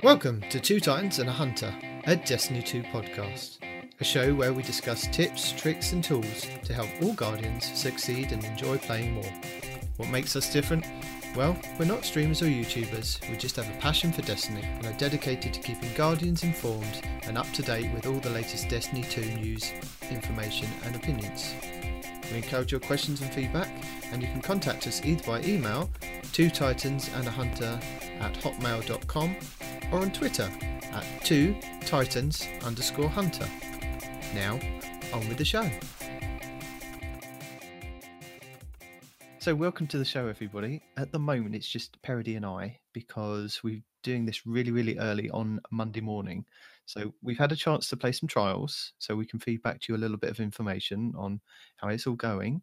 Welcome to Two Titans and a Hunter, a Destiny 2 podcast, a show where we discuss tips, tricks, and tools to help all Guardians succeed and enjoy playing more. What makes us different? Well, we're not streamers or YouTubers, we just have a passion for Destiny and are dedicated to keeping Guardians informed and up to date with all the latest Destiny 2 news, information, and opinions. We encourage your questions and feedback, and you can contact us either by email, two titans and a hunter at hotmail.com, or on Twitter at two titans underscore hunter. Now, on with the show. So, welcome to the show, everybody. At the moment, it's just Parody and I because we're doing this really, really early on Monday morning. So, we've had a chance to play some trials, so we can feed back to you a little bit of information on how it's all going.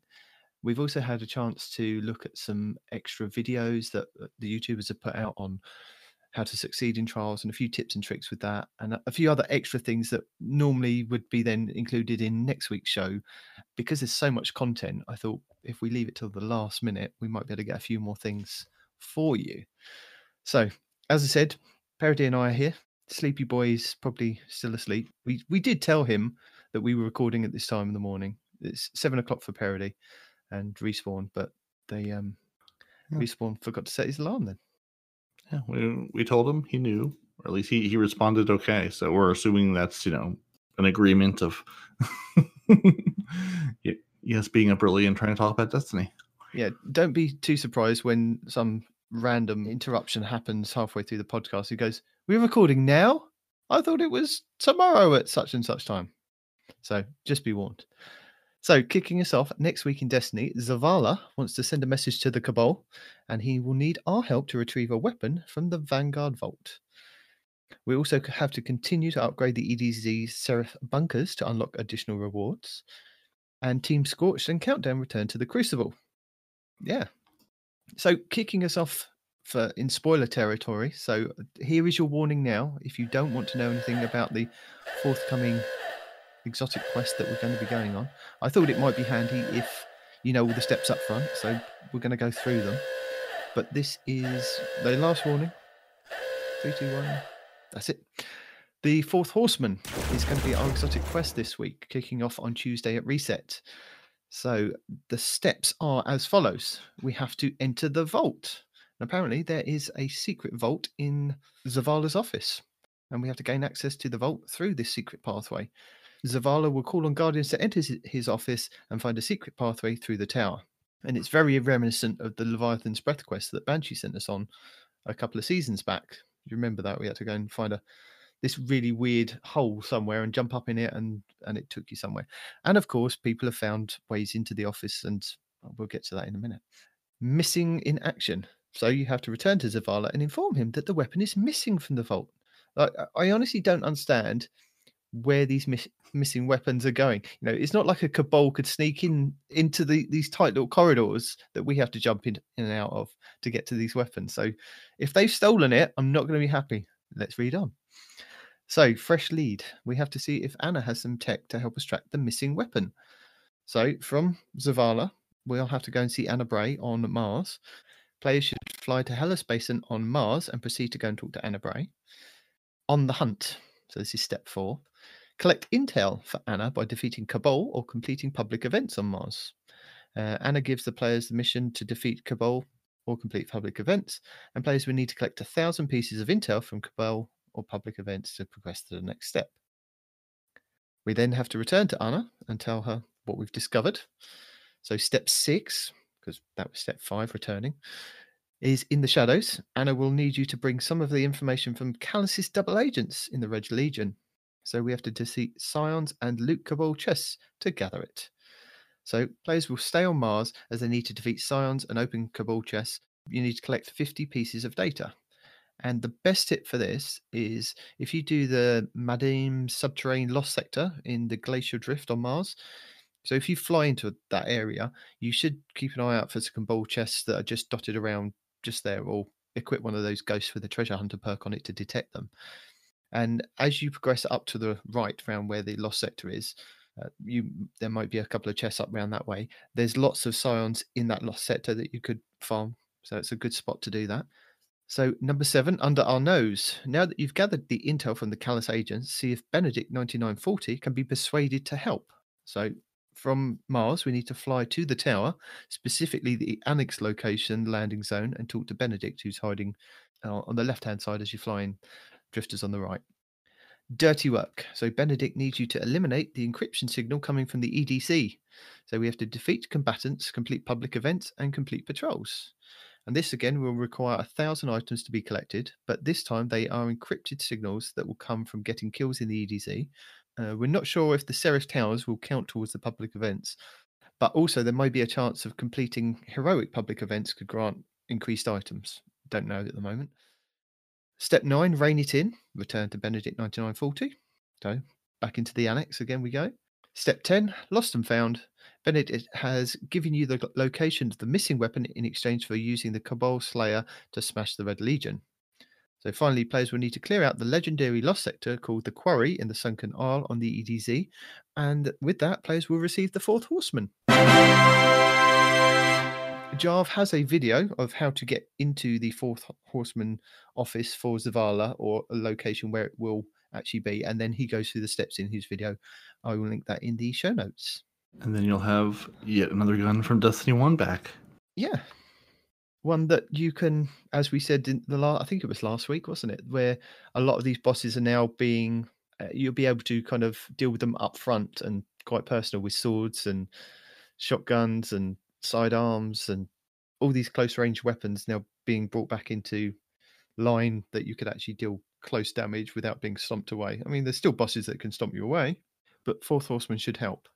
We've also had a chance to look at some extra videos that uh, the YouTubers have put out on how to succeed in trials and a few tips and tricks with that, and a- few other extra things that normally would be then included in next week's show. Because there's so much content, I thought if we leave it till the last minute, we might be able to get a few more things for you. So, as I said, Parody and I are here. Sleepy Boy is probably still asleep. We we did tell him that we were recording at this time in the morning. It's seven o'clock for Parody and respawn, but they um Yeah. respawn forgot to set his alarm then. Yeah, we we told him he knew, or at least he he responded okay. So we're assuming that's you know an agreement of yes being up early and trying to talk about Destiny. Yeah, don't be too surprised when some random interruption happens halfway through the podcast. He goes, We're recording now? I thought it was tomorrow at such and such time. So just be warned. So, kicking us off next week in Destiny, Zavala wants to send a message to the Cabal, and he will need our help to retrieve a weapon from the Vanguard Vault. We also have to continue to upgrade the EDZ Seraph bunkers to unlock additional rewards. And Team Scorched and Countdown return to the Crucible. Yeah. So kicking us off for in spoiler territory. So here is your warning now. If you don't want to know anything about the forthcoming exotic quest that we're going to be going on, I thought it might be handy if you know all the steps up front. So we're going to go through them. But this is the last warning. Three, two, one. That's it. The fourth horseman is going to be our exotic quest this week, kicking off on Tuesday at reset. So the steps are as follows we have to enter the vault. And apparently, there is a secret vault in Zavala's office, and we have to gain access to the vault through this secret pathway. Zavala will call on Guardians to enter his- office and find a secret pathway through the tower. And it's very reminiscent of the Leviathan's Breath quest that Banshee sent us on a couple of seasons back. You remember that? We had to go and find a this really weird hole somewhere and jump up in it and and it took you somewhere. And of course, people have found ways into the office, and oh, we'll get to that in a minute. Missing in action. So you have to return to Zavala and inform him that the weapon is missing from the vault. Like, I honestly don't understand where these miss- missing weapons are going. You know, it's not like a cabal could sneak in into the, these tight little corridors that we have to jump in, in and out of to get to these weapons. So if they've stolen it, I'm not going to be happy. Let's read on. So, fresh lead. We have to see if Anna has some tech to help us track the missing weapon. So, from Zavala, we'll have to go and see Anna Bray on Mars. Players should fly to Hellas Basin on Mars and proceed to go and talk to Anna Bray. On the hunt. So, this is step four. Collect intel for Anna by defeating Cabal or completing public events on Mars. Uh, Anna gives the players the mission to defeat Cabal or complete public events, and players will need to collect a thousand pieces of intel from Cabal or public events to progress to the next step. We then have to return to Anna and tell her what we've discovered. So, step six, because that was step five, returning, is in the shadows. Anna will need you to bring some of the information from Calus's double agents in the Red Legion. So, we have to defeat Scions and loot Cabal chests to gather it. So, players will stay on Mars as they need to defeat Scions and open Cabal chests. You need to collect 50 pieces of data. And the best tip for this is if you do the Madim subterranean lost sector in the glacial drift on Mars. So if you fly into that area, you should keep an eye out for some ball chests that are just dotted around just there, or equip one of those ghosts with a treasure hunter perk on it to detect them. And as you progress up to the right around where the lost sector is, uh, you there might be a couple of chests up around that way. There's lots of scions in that lost sector that you could farm, so it's a good spot to do that. So, number seven, under our nose. Now that you've gathered the intel from the Calus agents, see if Benedict 9940 can be persuaded to help. So, from Mars, we need to fly to the tower, specifically the Annex location landing zone, and talk to Benedict, who's hiding uh, on the left hand side as you're flying, drifters on the right. Dirty work. So, Benedict needs you to eliminate the encryption signal coming from the EDZ. So, we have to defeat combatants, complete public events, and complete patrols. And this again will require a thousand items to be collected, but this time they are encrypted signals that will come from getting kills in the EDZ. Uh, we're not sure if the Seraph Towers will count towards the public events, but also there may be a chance of completing heroic public events could grant increased items. Don't know at the moment. Step nine, rein it in. Return to Benedict 9940. So back into the annex again we go. Step 10, lost and found. Benedict has given you the location of the missing weapon in exchange for using the Cabal Slayer to smash the Red Legion. So finally, players will need to clear out the legendary lost sector called the Quarry in the Sunken Isle on the EDZ, and with that, players will receive the Fourth Horseman. Jarv has a video of how to get into the Fourth Horseman office for Zavala or a location where it will actually be, and then he goes through the steps in his video. I will link that in the show notes. And then you'll have yet another gun from Destiny 1 back. Yeah. One that you can, as we said in the last, I think it was last week, wasn't it? Where a lot of these bosses are now being, uh, you'll be able to kind of deal with them up front and quite personal with swords and shotguns and sidearms and all these close range weapons now being brought back into line that you could actually deal close damage without being stomped away. I mean, there's still bosses that can stomp you away, but Fourth Horseman should help.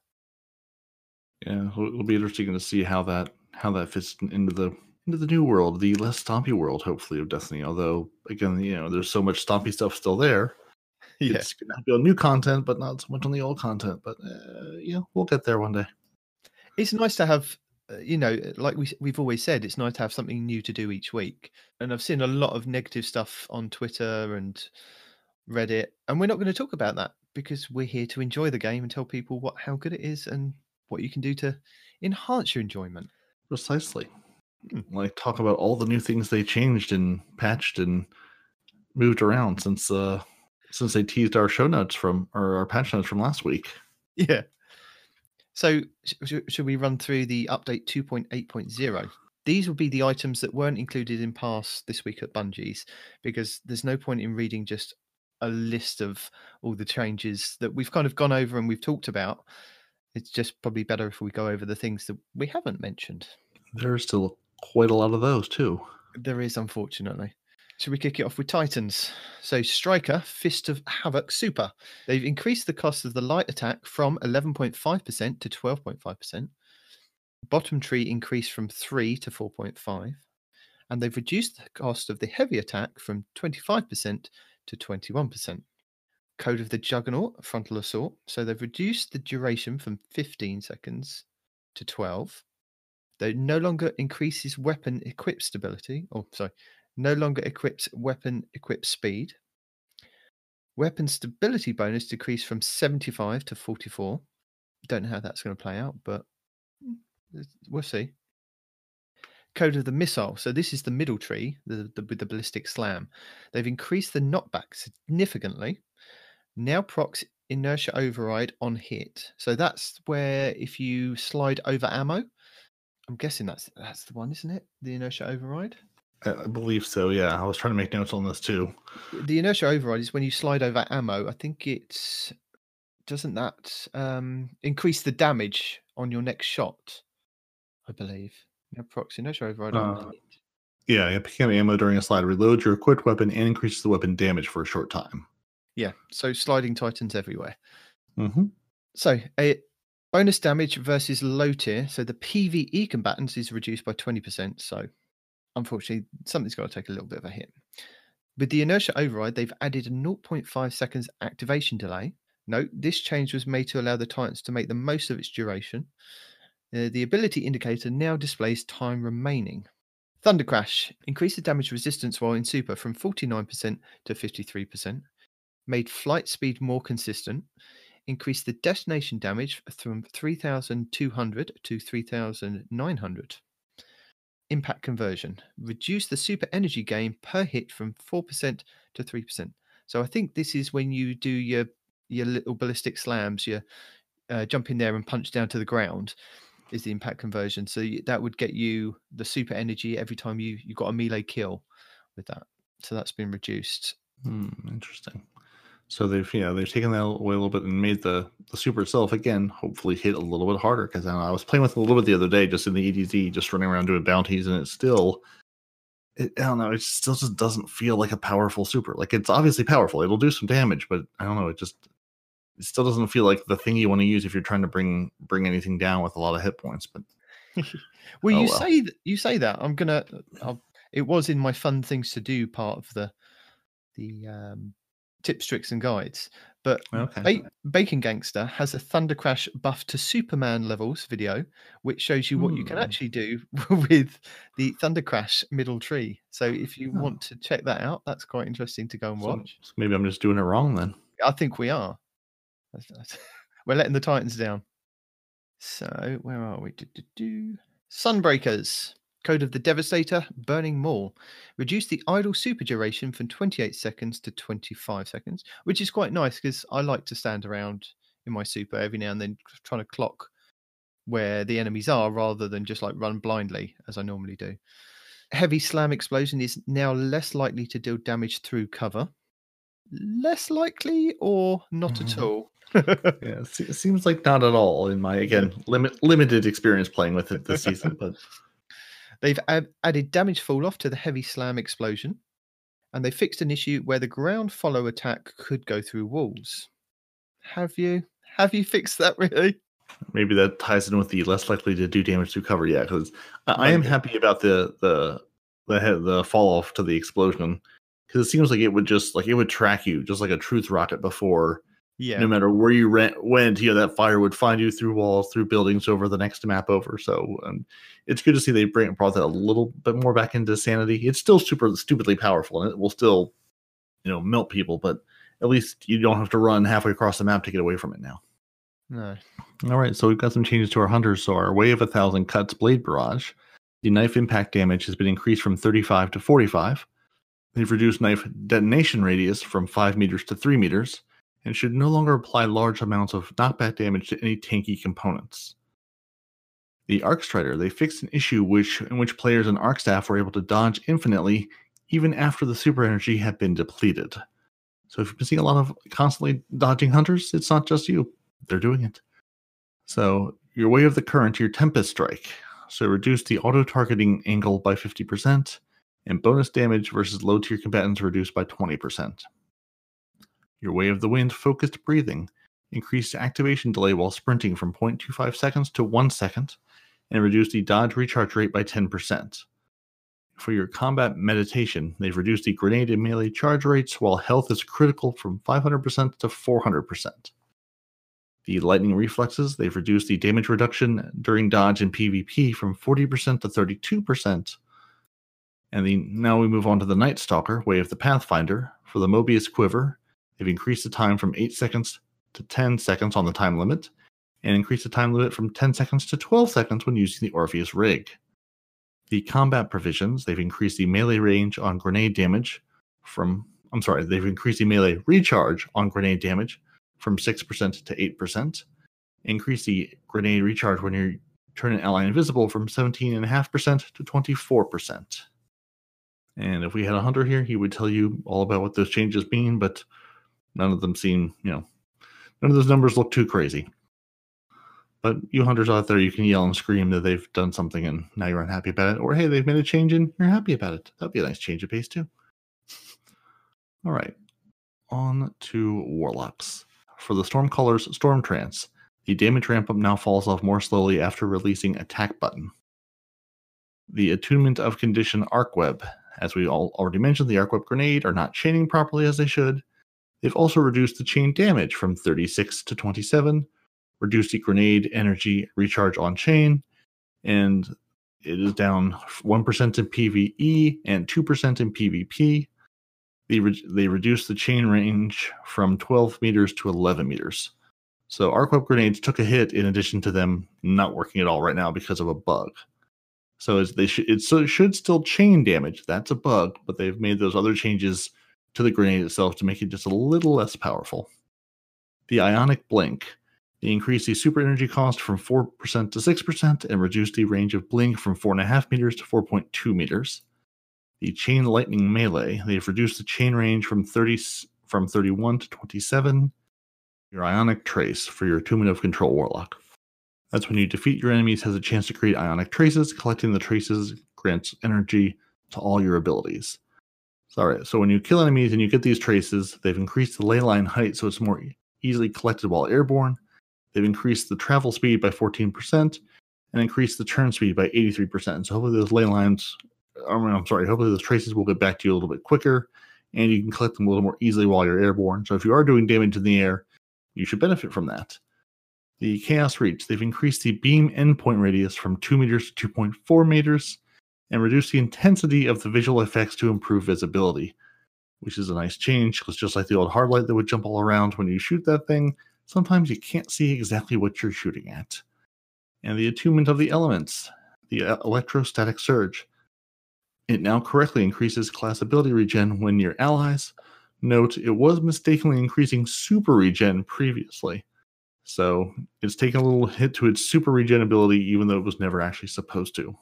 Yeah, it'll be interesting to see how that how that fits into the into the new world, the less stompy world, hopefully, of Destiny. Although, again, you know, there's so much stompy stuff still there. Yeah. It's gonna be on new content, but not so much on the old content. But uh, yeah, we'll get there one day. It's nice to have, you know, like we we've always said, it's nice to have something new to do each week. And I've seen a lot of negative stuff on Twitter and Reddit, and we're not going to talk about that because we're here to enjoy the game and tell people what how good it is and what you can do to enhance your enjoyment. Precisely. Hmm. Like talk about all the new things they changed and patched and moved around since uh since they teased our show notes from or our patch notes from last week. Yeah. So sh- should we run through the update 2.8.0? These will be the items that weren't included in pass this week at Bungie's because there's no point in reading just a list of all the changes that we've kind of gone over and we've talked about it's just probably better if we go over the things that we haven't mentioned. There's still quite a lot of those too. There is, unfortunately. Should we kick it off with Titans? So, Striker, Fist of Havoc Super. They've increased the cost of the light attack from 11.5% to 12.5%. Bottom tree increased from 3 to 4.5. And they've reduced the cost of the heavy attack from 25% to 21%. Code of the Juggernaut, frontal assault. So they've reduced the duration from 15 seconds to 12. They no longer increases weapon equip stability, or sorry, no longer equips weapon equip speed. Weapon stability bonus decreased from 75 to 44. Don't know how that's going to play out, but we'll see. Code of the missile. So this is the middle tree the, the, with the ballistic slam. They've increased the knockback significantly now procs inertia override on hit. So that's where if you slide over ammo, I'm guessing that's that's the one, isn't it? The inertia override. I believe so. Yeah, I was trying to make notes on this too. The inertia override is when you slide over ammo. I think it's doesn't that um, increase the damage on your next shot? I believe. Now procs inertia override uh. Yeah, you pick up ammo during a slide. Reload your equipped weapon and increases the weapon damage for a short time. Yeah, so sliding titans everywhere. Mm-hmm. So a bonus damage versus low tier. So the PVE combatants is reduced by 20%. So unfortunately, something's got to take a little bit of a hit. With the inertia override, they've added a 0.5 seconds activation delay. Note this change was made to allow the Titans to make the most of its duration. Uh, the ability indicator now displays time remaining. Thunder Crash increases damage resistance while in super from 49% to 53% made flight speed more consistent, increased the destination damage from 3,200 to 3,900. Impact conversion. Reduce the super energy gain per hit from 4% to 3%. So I think this is when you do your your little ballistic slams, you uh, jump in there and punch down to the ground is the impact conversion. So that would get you the super energy every time you you got a melee kill with that. So that's been reduced. Hmm, interesting. So they've yeah they've taken that away a little bit and made the the super itself again hopefully hit a little bit harder because I, I was playing with it a little bit the other day just in the EDZ just running around doing bounties and it's still it, I don't know it still just doesn't feel like a powerful super like it's obviously powerful it'll do some damage but I don't know it just it still doesn't feel like the thing you want to use if you're trying to bring bring anything down with a lot of hit points but well Oh, you well. say you say that i'm gonna I'll, it was in my fun things to do part of the the um tips tricks and guides but okay ba- bacon gangster has a thunder crash buff to superman levels video which shows you what you can Hmm. actually do with the thunder crash middle tree so if you Oh. want to check that out that's quite interesting to go and So- watch so maybe I'm just doing it wrong then I think we are. We're letting the Titans down. So where are we? Do-do-do. Sunbreakers. Code of the Devastator. Burning Maul. Reduce the idle super duration from 28 seconds to 25 seconds, which is quite nice because I like to stand around in my super every now and then trying to clock where the enemies are rather than just like run blindly as I normally do. Heavy slam explosion is now less likely to deal damage through cover. Less likely or not at Mhm. all? Yeah, it it seems like not at all in my again limit limited experience playing with it this season, but They've ad- added damage fall off to the heavy slam explosion, and they fixed an issue where the ground follow attack could go through walls. Have you? Have you fixed that really? maybe that ties in with the less likely to do damage through cover. Yeah, because I, I am happy about the the the he- the fall off to the explosion because it seems like it would just like it would track you just like a truth rocket before. Yeah. No matter where you went, you know that fire would find you through walls, through buildings, over the next map over. So um, it's good to see they bring brought that a little bit more back into sanity. It's still super stupidly powerful, and it will still, you know, melt people. But at least you don't have to run halfway across the map to get away from it now. No. All right, so we've got some changes to our hunters. So our Way of a Thousand Cuts Blade Barrage, the knife impact damage has been increased from 35 to 45. They've reduced knife detonation radius from 5 meters to 3 meters, and should no longer apply large amounts of knockback damage to any tanky components. The Arc Strider, they fixed an issue which in which players and Arc staff were able to dodge infinitely even after the super energy had been depleted. So if you've been seeing a lot of constantly dodging hunters, it's not just you. They're doing it. So your way of the current, your Tempest Strike. So reduce the auto targeting angle by 50%, and bonus damage versus low tier combatants reduced by 20%. Your way of the wind, focused breathing. Increased activation delay while sprinting from 0.25 seconds to 1 second, and reduced the dodge recharge rate by 10%. For your combat meditation, they've reduced the grenade and melee charge rates while health is critical from 500% to 400%. The lightning reflexes, they've reduced the damage reduction during dodge and PvP from 40% to 32%. And the now we move on to the Night Stalker, Way of the Pathfinder. For the Mobius Quiver, they've increased the time from 8 seconds to 10 seconds on the time limit, and increased the time limit from 10 seconds to 12 seconds when using the Orpheus rig. The combat provisions, they've increased the melee range on grenade damage from, I'm sorry, they've increased the melee recharge on grenade damage from 6% to 8%, increase the grenade recharge when you turn an ally invisible from 17.5% to 24%. And if we had a hunter here, he would tell you all about what those changes mean, but none of them seem, you know, none of those numbers look too crazy. But you hunters out there, you can yell and scream that they've done something and now you're unhappy about it, or hey, they've made a change and you're happy about it. That'd be a nice change of pace too. All right, on to warlocks. For the Stormcaller's Storm Trance, the damage ramp up now falls off more slowly after releasing attack button. The attunement of conduction arc web. As we all already mentioned, the arc web grenade are not chaining properly as they should. They've also reduced the chain damage from 36 to 27, reduced the grenade energy recharge on chain, and it is down 1% in PvE and 2% in PvP. They, re- they reduced the chain range from 12 meters to 11 meters. So web grenades took a hit in addition to them not working at all right now because of a bug. So it's, they should it so it should still chain damage. That's a bug, but they've made those other changes to the grenade itself to make it just a little less powerful. The ionic blink. They increase the super energy cost from 4% to 6% and reduce the range of blink from 4.5 meters to 4.2 meters. The chain lightning melee. They've reduced the chain range from 30 from 31 to 27. Your ionic trace for your attunement of control warlock. That's when you defeat your enemies has a chance to create ionic traces. Collecting the traces grants energy to all your abilities. Sorry, so when you kill enemies and you get these traces, they've increased the ley line height so it's more easily collected while airborne. They've increased the travel speed by 14% and increased the turn speed by 83%. So hopefully those ley lines, I mean, I'm sorry, hopefully those traces will get back to you a little bit quicker and you can collect them a little more easily while you're airborne. So if you are doing damage in the air, you should benefit from that. The Chaos Reach, they've increased the beam endpoint radius from 2 meters to 2.4 meters and reduced the intensity of the visual effects to improve visibility, which is a nice change because just like the old hard light that would jump all around when you shoot that thing, sometimes you can't see exactly what you're shooting at. And the attunement of the elements, the uh, electrostatic surge. It now correctly increases class ability regen when near allies. Note, it was mistakenly increasing super regen previously. So it's taken a little hit to its super regen ability, even though it was never actually supposed to.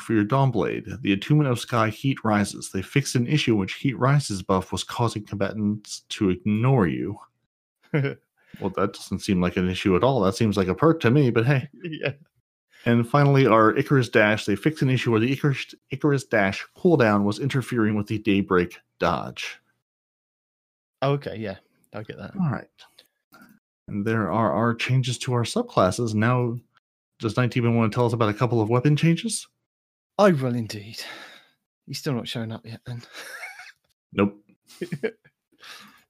For your Dawnblade, the attunement of Sky Heat Rises. They fixed an issue in which Heat Rises buff was causing combatants to ignore you. well, that doesn't seem like an issue at all. That seems like a perk to me, but hey. yeah. And finally, our Icarus Dash. They fixed an issue where the Icarus, Icarus Dash cooldown was interfering with the Daybreak dodge. Oh, okay, yeah, I'll get that. All right. And there are our changes to our subclasses. Now, does 19 want to tell us about a couple of weapon changes? I will indeed. He's still not showing up yet then. Nope.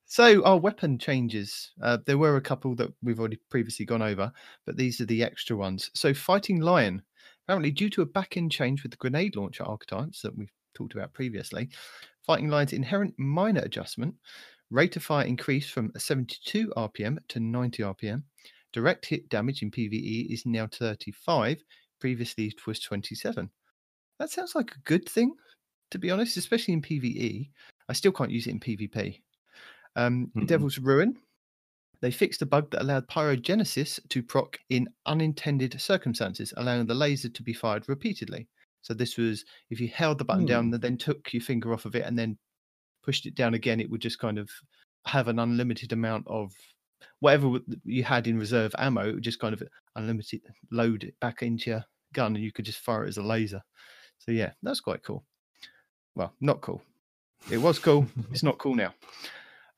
so our weapon changes. Uh, there were a couple that we've already previously gone over, but these are the extra ones. So fighting lion, apparently due to a back-end change with the grenade launcher archetypes that we've talked about previously, fighting lion's inherent minor adjustment, rate of fire increased from 72 RPM to 90 RPM. Direct hit damage in PvE is now 35. Previously it was 27. That sounds like a good thing, to be honest, especially in PvE. I still can't use it in PvP. Um, mm-hmm. Devil's Ruin. They fixed a bug that allowed pyrogenesis to proc in unintended circumstances, allowing the laser to be fired repeatedly. So this was if you held the button mm. down and then took your finger off of it and then pushed it down again, it would just kind of have an unlimited amount of whatever you had in reserve ammo. It would just kind of unlimited load it back into your gun, and you could just fire it as a laser. So yeah, that's quite cool. Well, not cool. It was cool. it's not cool now.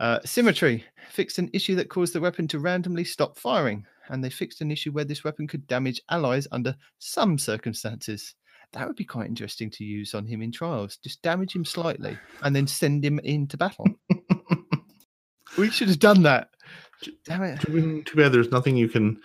Uh, symmetry fixed an issue that caused the weapon to randomly stop firing, and they fixed an issue where this weapon could damage allies under some circumstances. That would be quite interesting to use on him in trials. Just damage him slightly and then send him into battle. we should have done that. Damn it! Too, too bad there's nothing you can.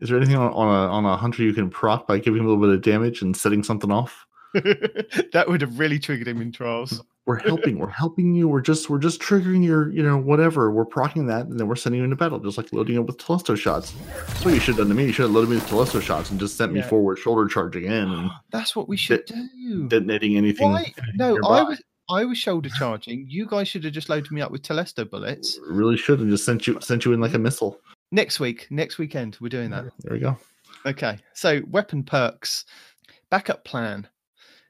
Is there anything on, on a on a hunter you can proc by giving him a little bit of damage and setting something off? that would have really triggered him in trials. We're helping. We're helping you. We're just we're just triggering your you know whatever. We're procking that, and then we're sending you into battle, just like loading it with telesto shots. That's what you should have done to me. You should have loaded me with telesto shots and just sent yeah. me forward shoulder charging in. And That's what we should de- do. Detonating anything. Why? No, nearby. I was I was shoulder charging. You guys should have just loaded me up with telesto bullets. Really should have just sent you sent you in like a missile. Next week, next weekend, we're doing that. There we go. Okay, so weapon perks, backup plan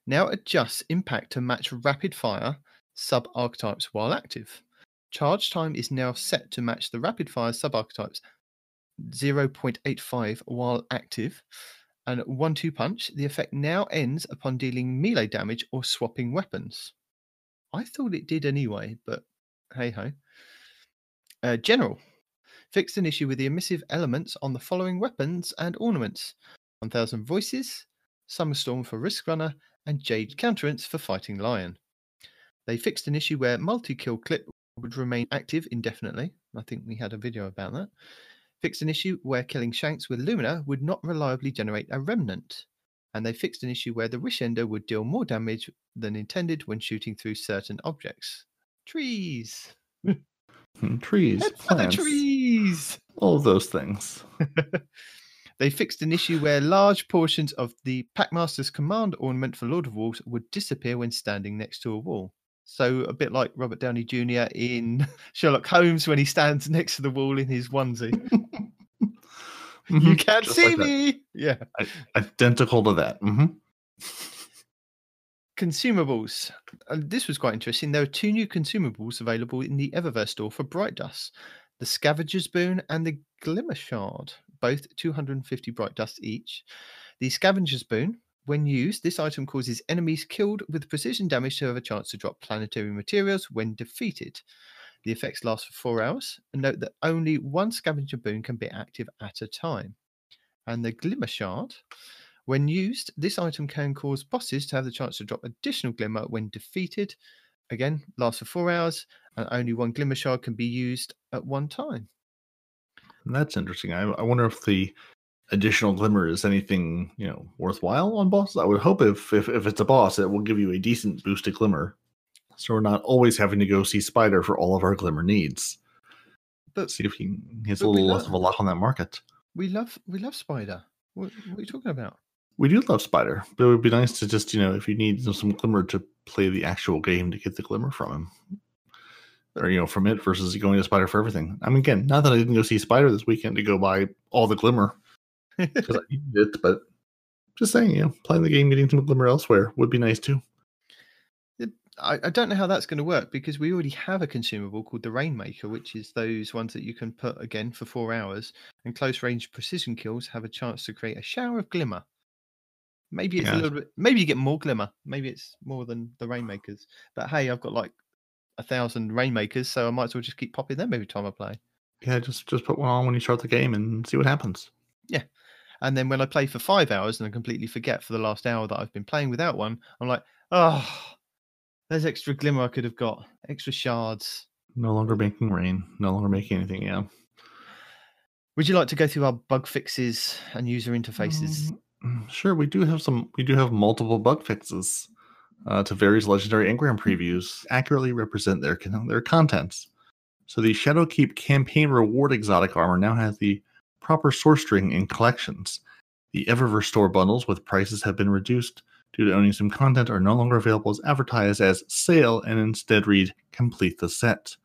now adjusts impact to match rapid fire sub archetypes while active. Charge time is now set to match the rapid fire sub archetypes 0.85 while active. And one two punch, the effect now ends upon dealing melee damage or swapping weapons. I thought it did anyway, but hey ho. Uh, general fixed an issue with the emissive elements on the following weapons and ornaments 1000 voices, Summer Storm for Risk Runner, and Jade Counterance for Fighting Lion. They fixed an issue where multi kill clip would remain active indefinitely. I think we had a video about that. Fixed an issue where killing Shanks with Lumina would not reliably generate a remnant. And they fixed an issue where the Wishender would deal more damage than intended when shooting through certain objects. Trees. Hmm, trees. plants. trees. All those things. They fixed an issue where large portions of the Packmaster's command ornament for Lord of Wolves would disappear when standing next to a wall. So a bit like Robert Downey Jr. in Sherlock Holmes when he stands next to the wall in his onesie. you Mhm. can't Just see like that. me. Yeah. Identical to that. Mm-hmm. Consumables. Uh, this was quite interesting. There are two new consumables available in the Eververse store for Bright Dust the Scavenger's Boon and the Glimmer Shard, both 250 Bright Dust each. The Scavenger's Boon, when used, this item causes enemies killed with precision damage to have a chance to drop planetary materials when defeated. The effects last for four hours, and note that only one Scavenger Boon can be active at a time. And the Glimmer Shard, when used, this item can cause bosses to have the chance to drop additional glimmer when defeated. Again, lasts for four hours, and only one glimmer shard can be used at one time. That's interesting. I, I wonder if the additional glimmer is anything you know worthwhile on bosses. I would hope if, if if it's a boss, it will give you a decent boosted glimmer, so we're not always having to go see Spider for all of our glimmer needs. But See if he, has a little less love- of a lock on that market. we love we love Spider. What, what are you talking about? We do love Spider, but it would be nice to just you know if you need some glimmer to play the actual game to get the glimmer from him. Or you know, from it versus going to Spider for everything. I mean, again, not that I didn't go see Spider this weekend to go buy all the glimmer, because I needed it, but just saying, you know, playing the game, getting some glimmer elsewhere would be nice too. I, I don't know how that's going to work because we already have a consumable called the Rainmaker, which is those ones that you can put again for four hours, and close range precision kills have a chance to create a shower of glimmer. Maybe it's Yeah. a little bit. Maybe you get more glimmer. Maybe it's more than the Rainmakers. But hey, I've got like a thousand Rainmakers, so I might as well just keep popping them every time I play. Yeah, just just put one on when you start the game and see what happens. Yeah. And then when I play for five hours and I completely forget for the last hour that I've been playing without one, I'm like, oh, there's extra glimmer I could have got, extra shards. No longer making rain, no longer making anything. Yeah. Would you like to go through our bug fixes and user interfaces? Mm, Sure, we do have some. We do have multiple bug fixes uh, to various legendary engram previews. Accurately represent their their contents. So the Shadowkeep campaign reward exotic armor now has the proper source string in collections. The Eververse store bundles with prices have been reduced due to owning some content are no longer available as advertised as sale and instead read complete the set.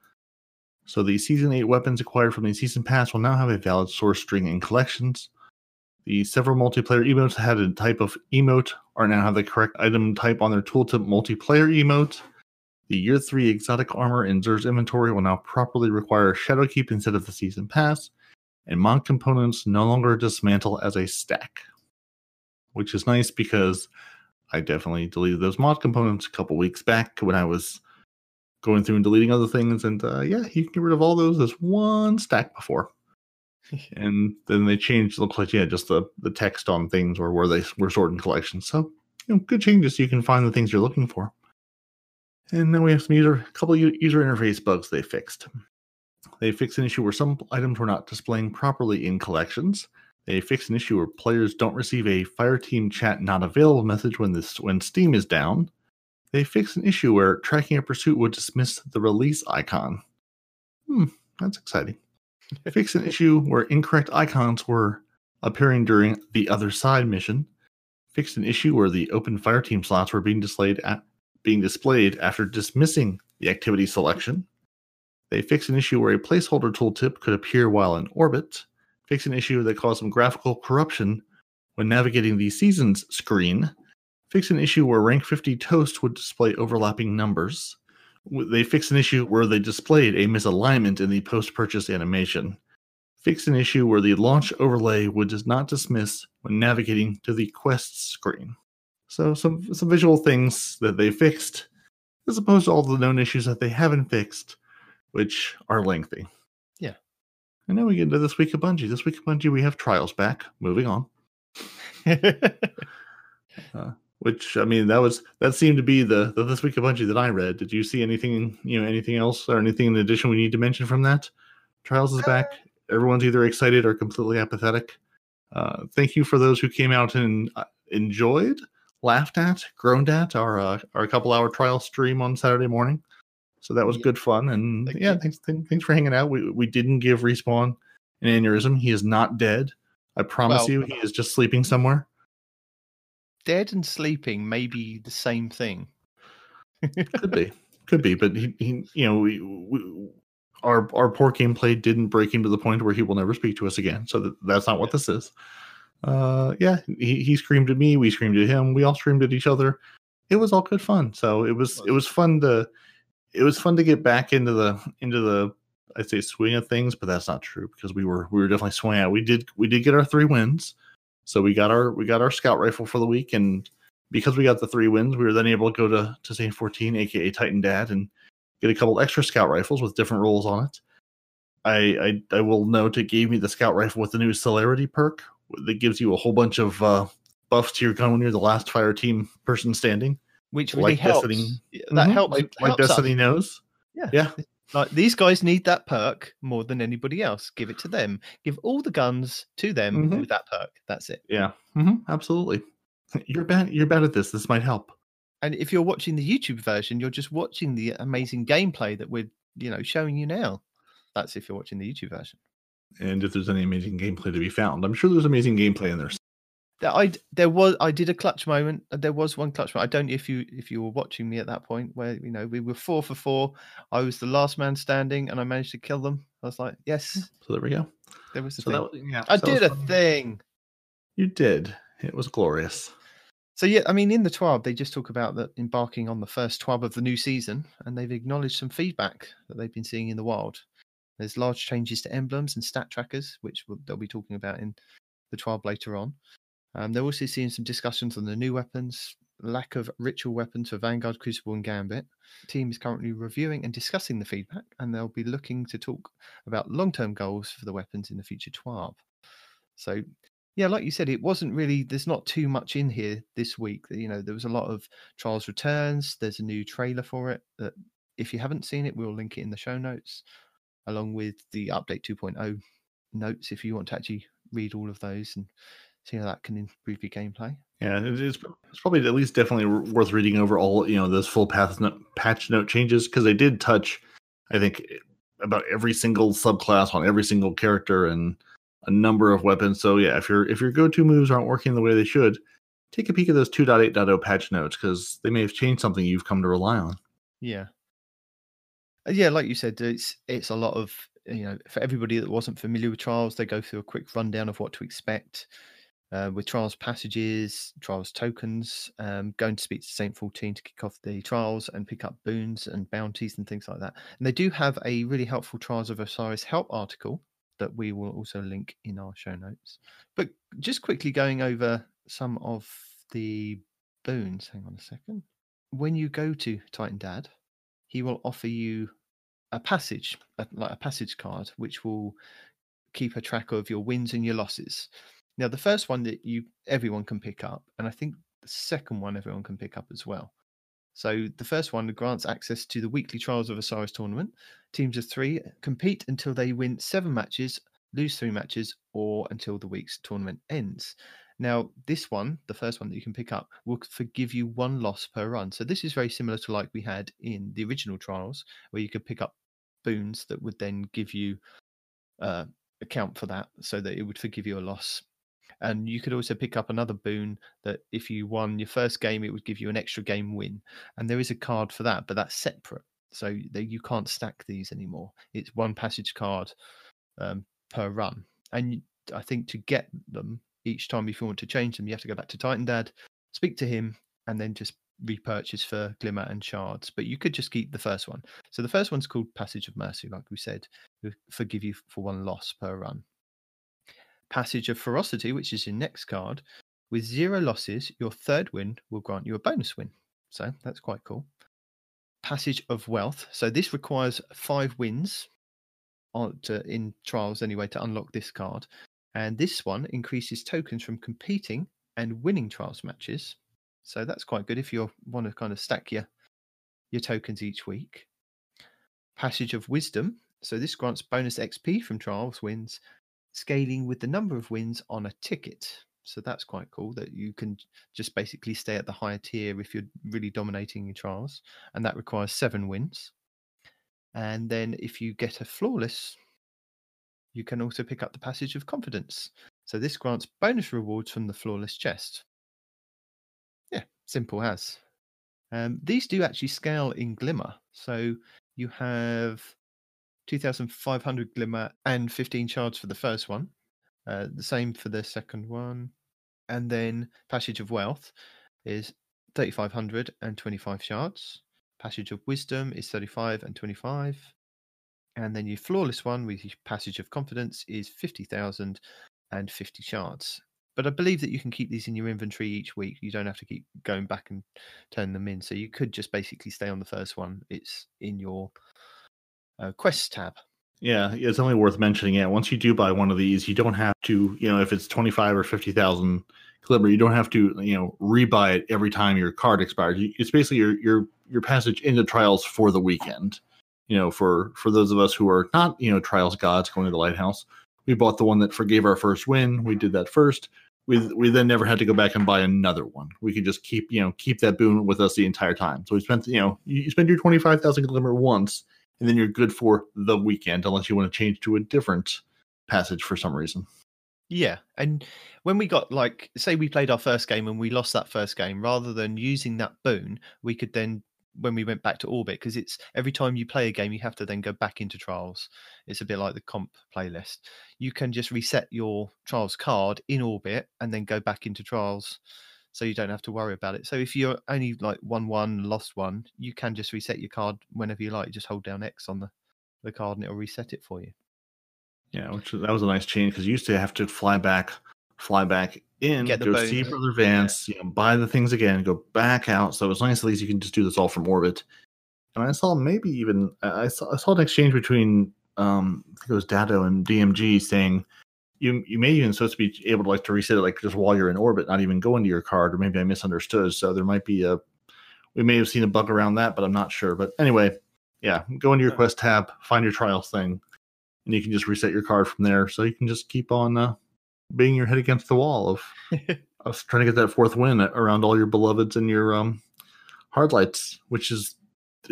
So the season 8 weapons acquired from the season pass will now have a valid source string in collections. The several multiplayer emotes had a type of emote are now have the correct item type on their tooltip multiplayer emote. The year 3 exotic armor in Xur's inventory will now properly require Shadowkeep instead of the season pass, and mod components no longer dismantle as a stack. Which is nice because I definitely deleted those mod components a couple weeks back when I was going through and deleting other things, and uh, yeah, you can get rid of all those as one stack before and then they changed looks like yeah just the the text on things or where they were sorted in collections. So you know good changes. So you can find the things you're looking for. And then we have some user a couple user interface bugs they fixed. They fixed an issue where some items were not displaying properly in collections. They fixed an issue where players don't receive a fire team chat not available message when this when steam is down. They fixed an issue where tracking a pursuit would dismiss the release icon. Hmm that's exciting fix an issue where incorrect icons were appearing during the other side mission. Fixed an issue where the open fire team slots were being displayed at being displayed after dismissing the activity selection. They fixed an issue where a placeholder tooltip could appear while in orbit. Fixed an issue that caused some graphical corruption when navigating the seasons screen. Fixed an issue where rank 50 toast would display overlapping numbers they fixed an issue where they displayed a misalignment in the post purchase animation. Fixed an issue where the launch overlay would not dismiss when navigating to the quests screen. So some some visual things that they fixed, as opposed to all the known issues that they haven't fixed, which are lengthy. Yeah. And now we get into this week of Bungie. This week of Bungie, we have trials back. Moving on. Uh, which I mean that was that seemed to be the, the this week of Bungie that I read. Did you see anything you know anything else or anything in addition we need to mention from that? Trials is back. Everyone's either excited or completely apathetic. Uh, thank you for those who came out and uh, enjoyed, laughed at, groaned at our uh, our couple hour trial stream on Saturday morning. So that was Yeah. good fun, and Thank yeah, thanks, thanks thanks for hanging out. We we didn't give respawn an aneurysm. He is not dead. I promise Well- you, he is just sleeping somewhere. Dead and sleeping may be the same thing. Could be, could be, but he, he you know, we, we, our our poor gameplay didn't break him to the point where he will never speak to us again. So that, that's not what this is. Uh, yeah, he, he screamed at me. We screamed at him. We all screamed at each other. It was all good fun. So it was it was fun to it was fun to get back into the into the I'd say swing of things, but that's not true because we were we were definitely swinging out. We did we did get our three wins. So we got our we got our scout rifle for the week and because we got the three wins, we were then able to go to to St. 14, aka Titan Dad, and get a couple extra scout rifles with different rolls on it. I I, I will note it gave me the scout rifle with the new celerity perk that gives you a whole bunch of uh, buffs to your gun when you're the last fire team person standing. Which really Like helps. Destiny- Yeah, That Mhm, helps. like, like helps us. Destiny knows. Yeah. Yeah. Like these guys need that perk more than anybody else. Give it to them. Give all the guns to them Mhm. with that perk. That's it. Yeah, hmm absolutely. You're bad. You're bad at this. This might help. And if you're watching the YouTube version, you're just watching the amazing gameplay that we're, you know, showing you now. That's if you're watching the YouTube version. And if there's any amazing gameplay to be found, I'm sure there's amazing gameplay in there. I there was I did a clutch moment. There was one clutch moment. I don't know if you if you were watching me at that point where you know we were four for four. I was the last man standing, and I managed to kill them. I was like, yes, So there we go. there was a So thing. that, yeah, I so did a thing. You did. It was glorious. So yeah, I mean, in the TWAB, they just talk about that embarking on the first TWAB of the new season, and they've acknowledged some feedback that they've been seeing in the wild. There's large changes to emblems and stat trackers, which we'll- they'll be talking about in the TWAB later on. Um, they're also seeing some discussions on the new weapons, lack of ritual weapons for Vanguard, Crucible, and Gambit. Team is currently reviewing and discussing the feedback, and they'll be looking to talk about long-term goals for the weapons in the future TWAB. So yeah, like you said, it wasn't really. There's not too much in here this week. You know, there was a lot of trials returns. There's a new trailer for it. That if you haven't seen it, we'll link it in the show notes, along with the update 2.0 notes. If you want to actually read all of those and see how that can improve your gameplay. Yeah, it's, it's probably at least definitely worth reading over all you know those full path note, patch note changes because they did touch, I think, eh, about every single subclass on every single character and a number of weapons. So yeah, if your if your go to moves aren't working the way they should, take a peek at those 2.8.0 patch notes because they may have changed something you've come to rely on. Yeah. Uh, Yeah, like you said, it's it's a lot of you know for everybody that wasn't familiar with trials, they go through a quick rundown of what to expect uh, with trials passages, trials tokens, um, going to speak to Saint Fourteen to kick off the trials and pick up boons and bounties and things like that. And they do have a really helpful Trials of Osiris help article that we will also link in our show notes. But just quickly going over some of the boons. Hang on a second. When you go to Titan Dad, he will offer you a passage, a, like a passage card, which will keep a track of your wins and your losses. Now, the first one that you everyone can pick up, and I think the second one everyone can pick up as well. So the first one grants access to the weekly Trials of Osiris tournament. Teams of three compete until they win seven matches, lose three matches, or until the week's tournament ends. Now, this one, the first one that you can pick up, will forgive you one loss per run. So this is very similar to like we had in the original trials, where you could pick up boons that would then give you uh, account for that, so that it would forgive you a loss. And you could also pick up another boon that if you won your first game, it would give you an extra game win. And there is a card for that, but that's separate. So that you can't stack these anymore. It's one passage card um, per run. And I think to get them each time, if you want to change them, you have to go back to Titan Dad, speak to him, and then just repurchase for Glimmer and Shards. But you could just keep the first one. So the first one's called Passage of Mercy, like we said, forgive you for one loss per run. Passage of Ferocity, which is your next card, with zero losses, your third win will grant you a bonus win. So that's quite cool. Passage of Wealth. So this requires five wins uh, to, in trials anyway to unlock this card. And this one increases tokens from competing and winning trials matches. So that's quite good if you want to kind of stack your your tokens each week. Passage of Wisdom. So this grants bonus XP from trials wins, scaling with the number of wins on a ticket. So that's quite cool that you can just basically stay at the higher tier if you're really dominating your trials, and that requires seven wins. And then if you get a flawless, you can also pick up the passage of confidence. So this grants bonus rewards from the flawless chest. Yeah, simple as. Um, these do actually scale in Glimmer. So you have 2,500 Glimmer and 15 shards for the first one. Uh, the same for the second one. And then Passage of Wealth is 3,500 and 25 shards. Passage of Wisdom is 35 and 25. And then your flawless one with Passage of Confidence is 50,000 and 50 shards. But I believe that you can keep these in your inventory each week. You don't have to keep going back and turn them in. So you could just basically stay on the first one. It's in your uh, quest tab. Yeah, it's only worth mentioning. Yeah, once you do buy one of these, you don't have to, you know, if it's twenty five or fifty thousand Glimmer, you don't have to, you know, rebuy it every time your card expires. It's basically your your your passage into trials for the weekend. You know, for for those of us who are not, you know, trials gods going to the lighthouse, we bought the one that forgave our first win. We did that first. We we then never had to go back and buy another one. We could just keep, you know, keep that boon with us the entire time. So we spent, you know, you spend your twenty five thousand Glimmer once and then you're good for the weekend unless you want to change to a different passage for some reason. Yeah, and when we got like say we played our first game and we lost that first game, rather than using that boon, we could then when we went back to orbit because it's every time you play a game you have to then go back into trials. It's a bit like the comp playlist. You can just reset your trials card in orbit and then go back into trials so you don't have to worry about it. So if you're only like one one lost one, you can just reset your card whenever you like. You just hold down X on the the card and it'll reset it for you. Yeah, which that was a nice change because you used to have to fly back, fly back in, Get the go see Brother Vance, yeah. you know, buy the things again, go back out. So it's nice at least you can just do this all from orbit. And I saw maybe even I saw I saw an exchange between um I think it was Dado and DMG saying you you may even supposed to be able to like to reset it like just while you're in orbit, not even go into your card, or maybe I misunderstood. So there might be a we may have seen a bug around that, but I'm not sure. But anyway, yeah, go into your quest tab, find your trials thing, and you can just reset your card from there. So you can just keep on uh, being your head against the wall of of trying to get that fourth win around all your beloveds and your um hard lights, which is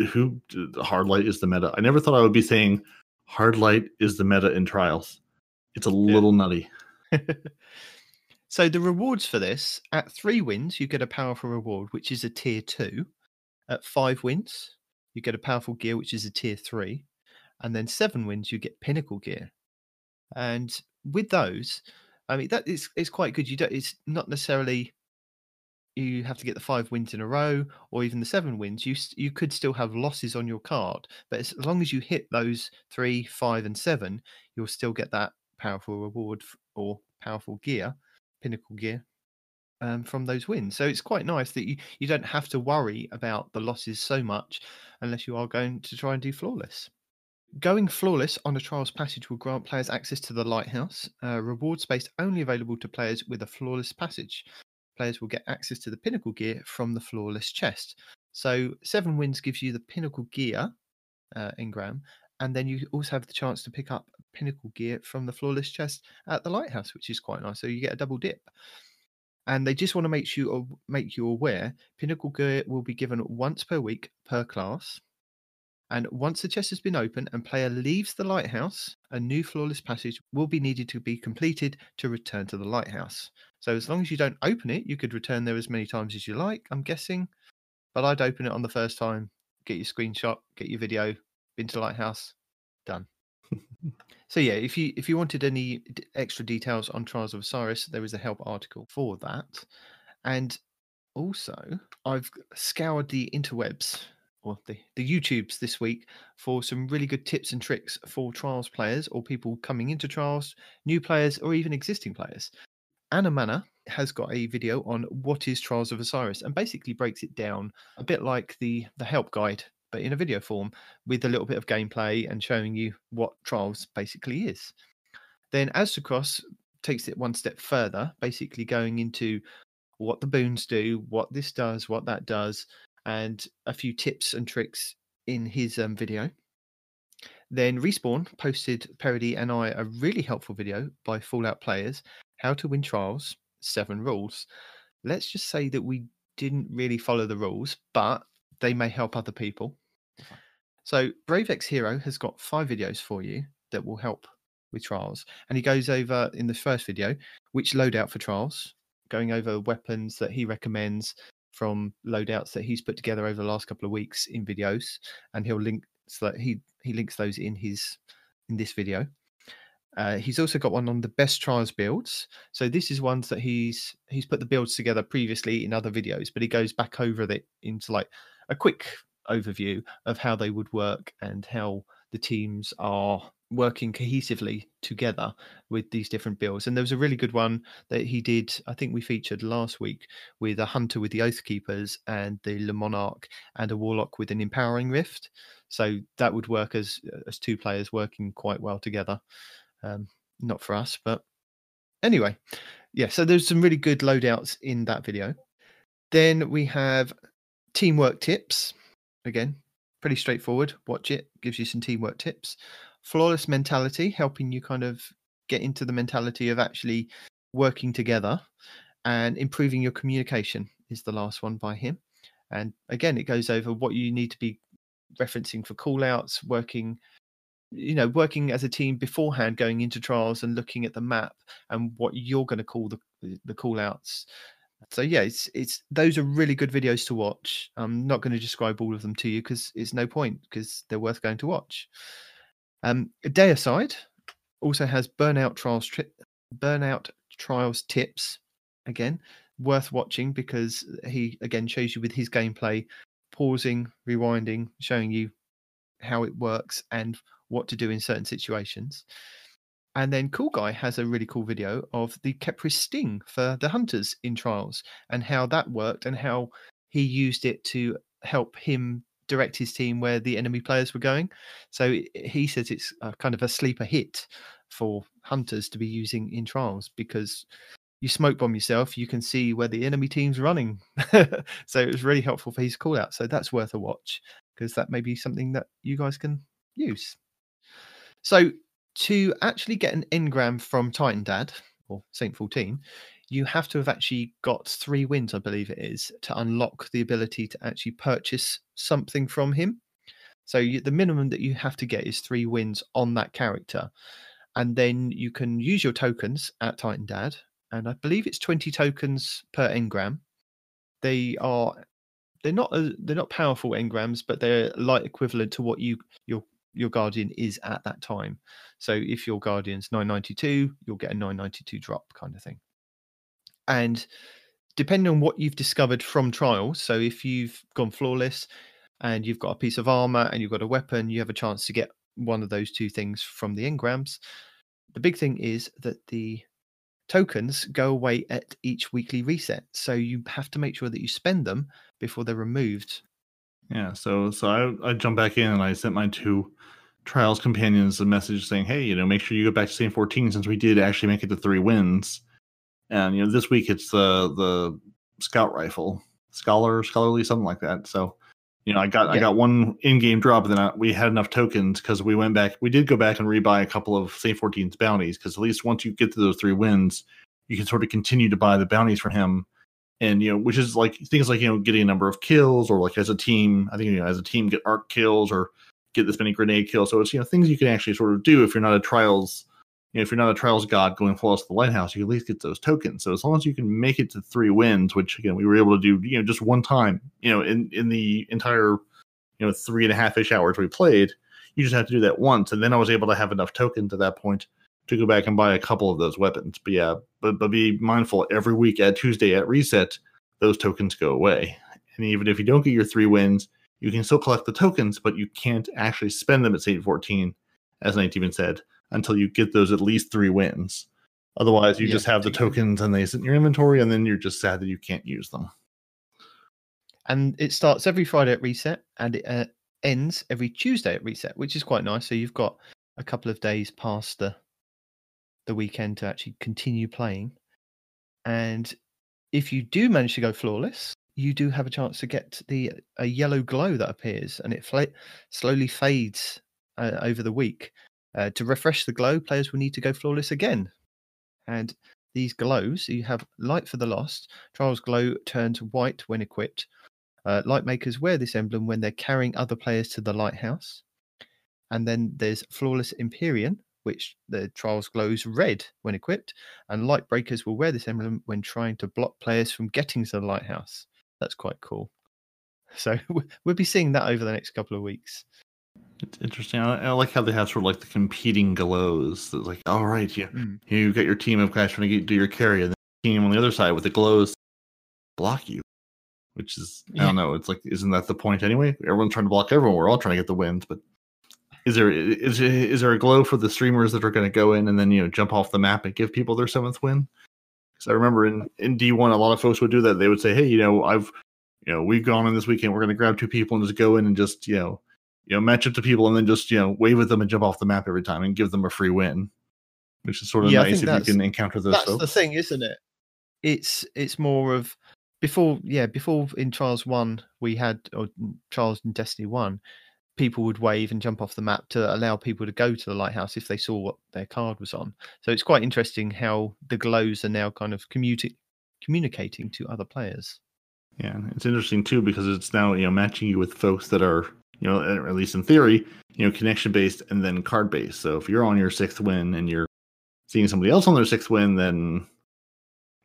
who hard light is the meta. I never thought I would be saying hard light is the meta in trials. It's a yeah. little nutty. so the rewards for this at three wins, you get a powerful reward, which is a tier two. At five wins, you get a powerful gear, which is a tier three. And then seven wins, you get pinnacle gear. And with those, I mean that is it's quite good. You don't it's not necessarily you have to get the five wins in a row or even the seven wins you you could still have losses on your card but as long as you hit those three five and seven you'll still get that powerful reward or powerful gear, pinnacle gear, um, from those wins. So it's quite nice that you, you don't have to worry about the losses so much unless you are going to try and do flawless. Going flawless on a trials passage will grant players access to the lighthouse, uh, reward space only available to players with a flawless passage. Players will get access to the pinnacle gear from the flawless chest. So seven wins gives you the pinnacle gear uh, engram, and then you also have the chance to pick up pinnacle gear from the flawless chest at the lighthouse, which is quite nice. So you get a double dip. And they just want to make you uh, make you aware pinnacle gear will be given once per week per class. And once the chest has been opened and player leaves the lighthouse, a new flawless passage will be needed to be completed to return to the lighthouse. So as long as you don't open it, you could return there as many times as you like, I'm guessing. But I'd open it on the first time, get your screenshot, get your video, been to lighthouse, done. So yeah, if you if you wanted any extra details on Trials of Osiris, there is a help article for that. And also, I've scoured the interwebs or the, the YouTubes this week for some really good tips and tricks for trials players or people coming into trials, new players, or even existing players. Anna Manna has got a video on what is Trials of Osiris and basically breaks it down a bit like the the help guide but in a video form with a little bit of gameplay and showing you what Trials basically is. Then Aztecross takes it one step further, basically going into what the boons do, what this does, what that does, and a few tips and tricks in his um, video. Then Respawn posted Parody and I a really helpful video by Fallout players, How to Win Trials, Seven Rules. Let's just say that we didn't really follow the rules, but they may help other people. So Brave X Hero has got five videos for you that will help with trials. And he goes over in the first video which loadout for trials, going over weapons that he recommends from loadouts that he's put together over the last couple of weeks in videos, and he'll link so that he he links those in his in this video. Uh, he's also got one on the best trials builds. So this is ones that he's he's put the builds together previously in other videos, but he goes back over it into like a quick overview of how they would work and how the teams are working cohesively together with these different builds. And there was a really good one that he did, I think we featured last week, with a hunter with the Oath Keepers and the Le Monarque and a warlock with an empowering rift. So that would work as as two players working quite well together. Um, not for us, but anyway, yeah. So there's some really good loadouts in that video. Then we have teamwork tips. Again, pretty straightforward. Watch it, gives you some teamwork tips. Flawless mentality, helping you kind of get into the mentality of actually working together and improving your communication is the last one by him. And again, it goes over what you need to be referencing for callouts, working you know working as a team beforehand going into trials and looking at the map and what you're going to call the the call outs so yeah it's it's those are really good videos to watch i'm not going to describe all of them to you because it's no point because they're worth going to watch um Day aside also has burnout trials tri- burnout trials tips again worth watching because he again shows you with his gameplay pausing rewinding showing you how it works and what to do in certain situations. And then Cool Guy has a really cool video of the Khepri's Sting for the hunters in trials and how that worked and how he used it to help him direct his team where the enemy players were going. So he says it's kind of a sleeper hit for hunters to be using in trials because you smoke bomb yourself, you can see where the enemy team's running. so it was really helpful for his call out. So that's worth a watch because that may be something that you guys can use. So to actually get an engram from Titan Dad or Saint 14, you have to have actually got three wins, I believe it is, to unlock the ability to actually purchase something from him. So you, the minimum that you have to get is three wins on that character. And then you can use your tokens at Titan Dad. And I believe it's 20 tokens per engram. They are they're not uh, they're not powerful engrams, but they're light equivalent to what you your your guardian is at that time. So if your guardian's 992, you'll get a 992 drop kind of thing. And depending on what you've discovered from trials, so if you've gone flawless and you've got a piece of armor and you've got a weapon, you have a chance to get one of those two things from the engrams. The big thing is that the tokens go away at each weekly reset. So you have to make sure that you spend them before they're removed yeah, so so I I jumped back in and I sent my two trials companions a message saying, hey, you know, make sure you go back to Saint 14 since we did actually make it to three wins. And you know, this week it's the the scout rifle, scholar, scholarly, something like that. So, you know, I got yeah. I got one in-game drop, and then I, we had enough tokens because we went back. We did go back and rebuy a couple of Saint 14's bounties because at least once you get to those three wins, you can sort of continue to buy the bounties for him and you know which is like things like you know getting a number of kills or like as a team i think you know as a team get arc kills or get this many grenade kills. So it's you know things you can actually sort of do if you're not a trials you know if you're not a trials god going flawless to the lighthouse you at least get those tokens. So as long as you can make it to three wins which again we were able to do you know just one time you know in in the entire you know three and a half ish hours we played you just have to do that once. And then i was able to have enough tokens at that point to go back and buy a couple of those weapons. But yeah, but but be mindful every week at Tuesday at reset, those tokens go away. And even if you don't get your three wins, you can still collect the tokens, but you can't actually spend them at Saint 14, as Nate even said, until you get those at least three wins. Otherwise, you yeah, just have the tokens and they sit in your inventory, and then you're just sad that you can't use them. And it starts every Friday at reset, and it uh, ends every Tuesday at reset, which is quite nice. So you've got a couple of days past the the weekend to actually continue playing. And if you do manage to go flawless, you do have a chance to get the a yellow glow that appears, and it fl- slowly fades uh, over the week. Uh, to refresh the glow, players will need to go flawless again. And these glows, you have light for the lost. Trials glow turns white when equipped. Uh, light makers wear this emblem when they're carrying other players to the lighthouse. And then there's flawless Empyrean, which the trials glows red when equipped, and light breakers will wear this emblem when trying to block players from getting to the lighthouse. That's quite cool. So we'll be seeing that over the next couple of weeks. It's interesting. I, I like how they have sort of like the competing glows. It's like, all right, you Mm. you got your team of guys trying to get, do your carry, and then the team on the other side with the glows block you. Which is, I Yeah. don't know. It's like, isn't that the point anyway? Everyone's trying to block everyone. We're all trying to get the wins, but is there is is there a glow for the streamers that are going to go in and then you know jump off the map and give people their seventh win? Because I remember in in D one, a lot of folks would do that. They would say, "Hey, you know, I've you know we've gone in this weekend. We're going to grab two people and just go in and just you know you know match up to people and then just you know wave at them and jump off the map every time and give them a free win." Which is sort of Yeah, nice if you can encounter those That's folks. the thing, isn't it? It's it's more of before, yeah, before in Trials One we had or Trials in Destiny One, people would wave and jump off the map to allow people to go to the lighthouse if they saw what their card was on. So it's quite interesting how the glows are now kind of commuti- communicating to other players. Yeah, it's interesting too because it's now you know matching you with folks that are you know at least in theory you know connection based and then card based. So if you're on your sixth win and you're seeing somebody else on their sixth win, then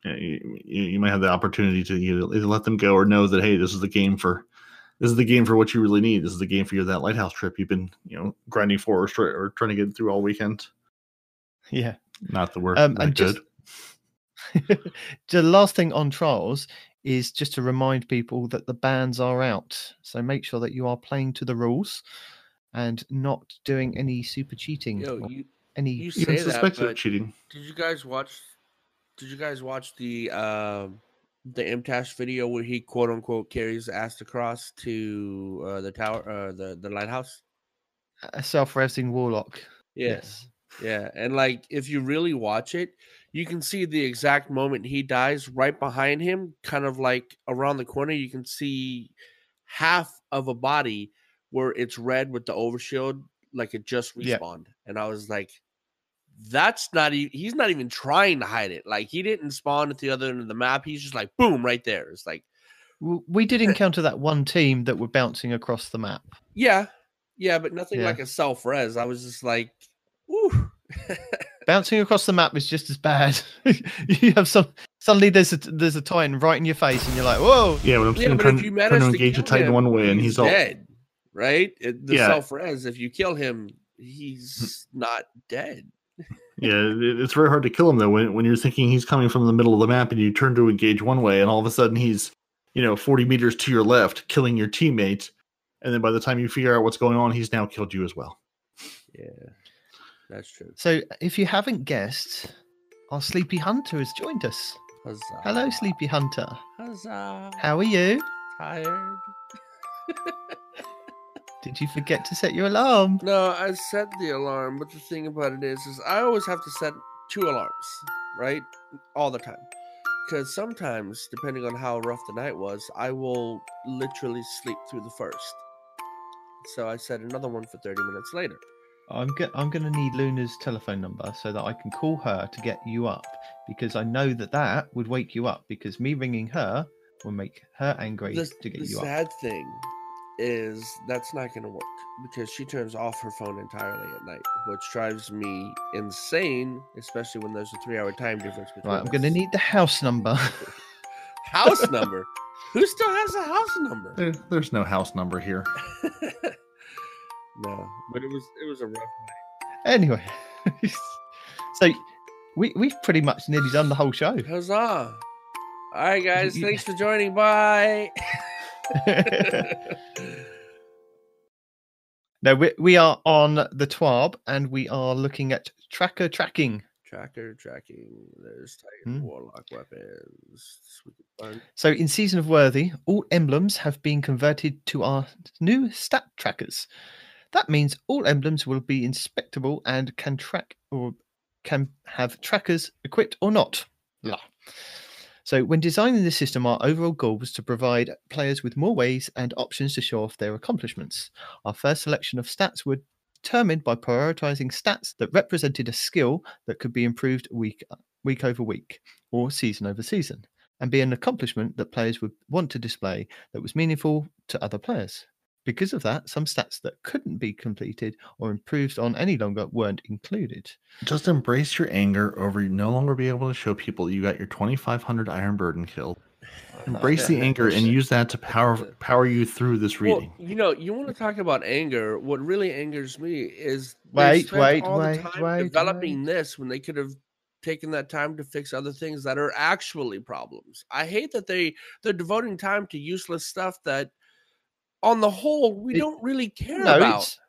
you, know, you, you might have the opportunity to either let them go or know that hey, this is the game for this is the game for what you really need. This is the game for your that lighthouse trip you've been you know grinding for or, try- or trying to get through all weekend. Yeah. Not the word Um, that and just- the last thing on trials is just to remind people that the bans are out. So make sure that you are playing to the rules and not doing any super cheating Yo, you any you Even say that, suspected of but cheating. did you guys watch? Did you guys watch the um the MTash video where he quote unquote carries Aztecross to uh, the tower, uh, the the lighthouse? a self-resing warlock. Yeah, yeah, and like if you really watch it, you can see the exact moment he dies. Right behind him, kind of like around the corner, you can see half of a body where it's red with the overshield, like it just Yeah. respawned. And I was like, that's not even he's not even trying to hide it. Like he didn't spawn at the other end of the map. He's just like boom right there. It's like, We did encounter that one team that were bouncing across the map. yeah, yeah, but nothing Yeah. like a self res. I was just like, ooh. Bouncing across the map is just as bad. you have some suddenly there's a there's a titan right in your face, and you're like, whoa. Yeah, but I'm Yeah, but trying, if you trying to to engage a Titan him, one way and he's, all dead, right? The Yeah. self res. If you kill him, he's not dead. Yeah, it's very hard to kill him though when when you're thinking he's coming from the middle of the map and you turn to engage one way and all of a sudden he's you know 40 meters to your left killing your teammate and then by the time you figure out what's going on he's now killed you as well. Yeah, that's true. So if you haven't guessed, our Sleepy Hunter has joined us. Huzzah. Hello, Sleepy Hunter. Huzzah. How are you? Tired? Did you forget to set your alarm? No, I set the alarm, but the thing about it is, is I always have to set two alarms, right? All the time. Because sometimes, depending on how rough the night was, I will literally sleep through the first. So I set another one for 30 minutes later. I'm go- I'm going to need Luna's telephone number so that I can call her to get you up because I know that that would wake you up because me ringing her will make her angry The, to get the you up. The sad thing is that's not going to work because she turns off her phone entirely at night, which drives me insane, especially when there's a three hour time difference between Right, I'm going to need the house number. house number. Who still has a house number? There, there's no house number here. no, but it was it was a rough night. anyway, so we we've pretty much nearly done the whole show. Huzzah! All right, guys, thanks for joining. Bye. no, we we are on the TWAB and we are looking at tracker tracking. Tracker tracking. There's Titan Hmm. Warlock weapons. So in Season of Worthy, all emblems have been converted to our new stat trackers. That means all emblems will be inspectable and can track or can have trackers equipped or not. Blah. So when designing the system, our overall goal was to provide players with more ways and options to show off their accomplishments. Our first selection of stats were determined by prioritizing stats that represented a skill that could be improved week week over week or season over season and be an accomplishment that players would want to display that was meaningful to other players. Because of that, some stats that couldn't be completed or improved on any longer weren't included. Just embrace your anger over you no longer be able to show people you got your 2,500 Iron Burden killed. Embrace the anger and use that to power power you through this reading. Well, you know, you want to talk about anger. What really angers me is they Wait, spent wait, all the time wait, developing this when they could have taken that time to fix other things that are actually problems. I hate that they they're devoting time to useless stuff that, on the whole, we It- don't really care No, about. it's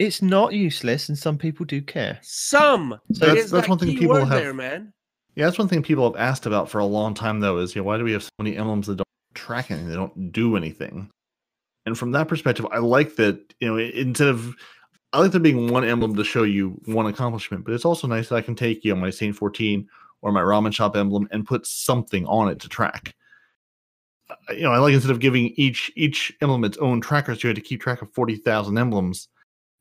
it's not useless, and some people do care. Some. So That's- that's that one thing people have- there, man. Yeah, that's one thing people have asked about for a long time, though, is you know, why do we have so many emblems that don't track anything? They don't do anything. And from that perspective, I like that, you know, instead of, I like there being one emblem to show you one accomplishment, but it's also nice that I can take, you know, my Saint 14 or my ramen shop emblem and put something on it to track. You know, I like instead of giving each each emblem its own tracker, so you had to keep track of 40,000 emblems.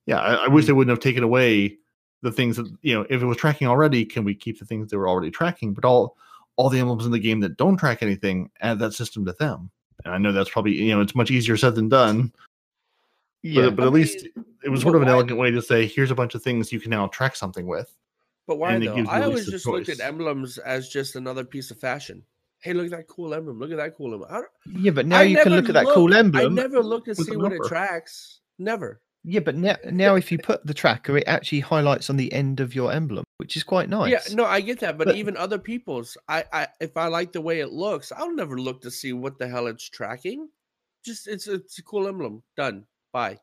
Yeah, I, I wish hmm. they wouldn't have taken away the things that you know if it was tracking already can we keep the things that were already tracking? But all all the emblems in the game that don't track anything add that system to them. And i know that's probably you know it's much easier said than done. Yeah, but, but I at least it was sort of an why- elegant way to say here's a bunch of things you can now track something with. But why though? I always least a just looked at emblems as just another piece of fashion. Hey, look at that cool emblem. Look at that cool emblem. Yeah, but now I you can look at that cool emblem. I never look to see what it tracks. Never. Yeah, but now, now if you put the tracker, it actually highlights on the end of your emblem, which is quite nice. Yeah, no, I get that, but, But- even other people's, I, I, if I like the way it looks, I'll never look to see what the hell it's tracking. Just it's it's a cool emblem. Done. Bye.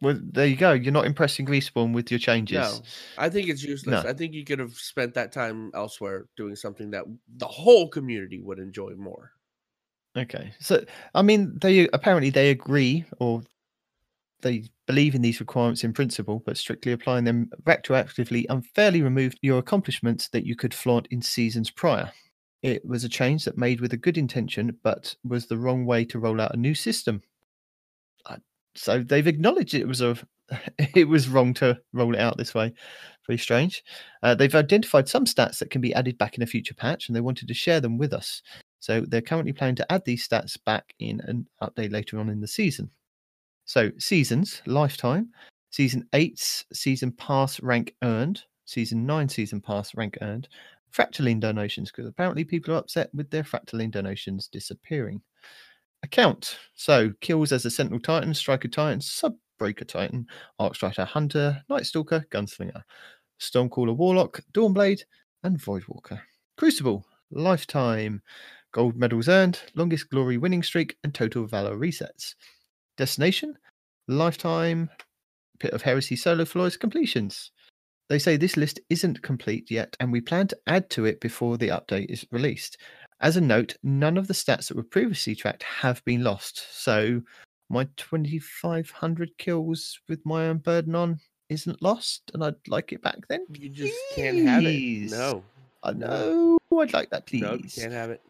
Well, there you go. You're not impressing Respawn with your changes. No, I think it's useless. No. I think you could have spent that time elsewhere doing something that the whole community would enjoy more. Okay. So, I mean, they apparently they agree or they believe in these requirements in principle, but strictly applying them retroactively unfairly removed your accomplishments that you could flaunt in seasons prior. It was a change that made with a good intention, but was the wrong way to roll out a new system. So they've acknowledged it was a it was wrong to roll it out this way. Very strange. Uh, they've identified some stats that can be added back in a future patch, and they wanted to share them with us. So they're currently planning to add these stats back in an update later on in the season. So seasons, lifetime, season eight's season pass rank earned, season nine season pass rank earned, fractaline donations, because apparently people are upset with their fractaline donations disappearing. Account. So kills as a Sentinel Titan, Striker Titan, Sunbreaker Titan, Arcstrider Hunter, Nightstalker, Gunslinger, Stormcaller Warlock, Dawnblade, and Voidwalker. Crucible, lifetime, gold medals earned, longest glory winning streak, and total valor resets. Destination, lifetime, Pit of Heresy solo floors completions. They say this list isn't complete yet, and we plan to add to it before the update is released. As a note, none of the stats that were previously tracked have been lost. So my 2500 kills with my own burden on isn't lost, and I'd like it back then. You just can't have it. No, I No. know. I'd like that, please. no, you can't have it.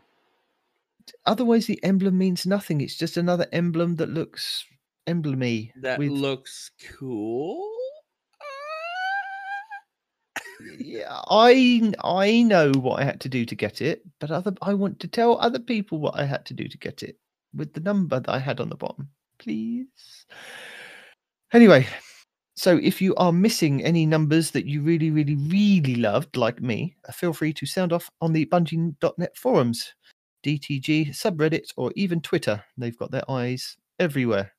Otherwise, the emblem means nothing. It's just another emblem that looks emblemy. That with, looks cool. Yeah, I I know what I had to do to get it, but other I want to tell other people what I had to do to get it with the number that I had on the bottom, please. Anyway, so if you are missing any numbers that you really, really, really loved, like me, uh, feel free to sound off on the Bungie.net forums, DTG subreddit, or even Twitter. They've got their eyes everywhere.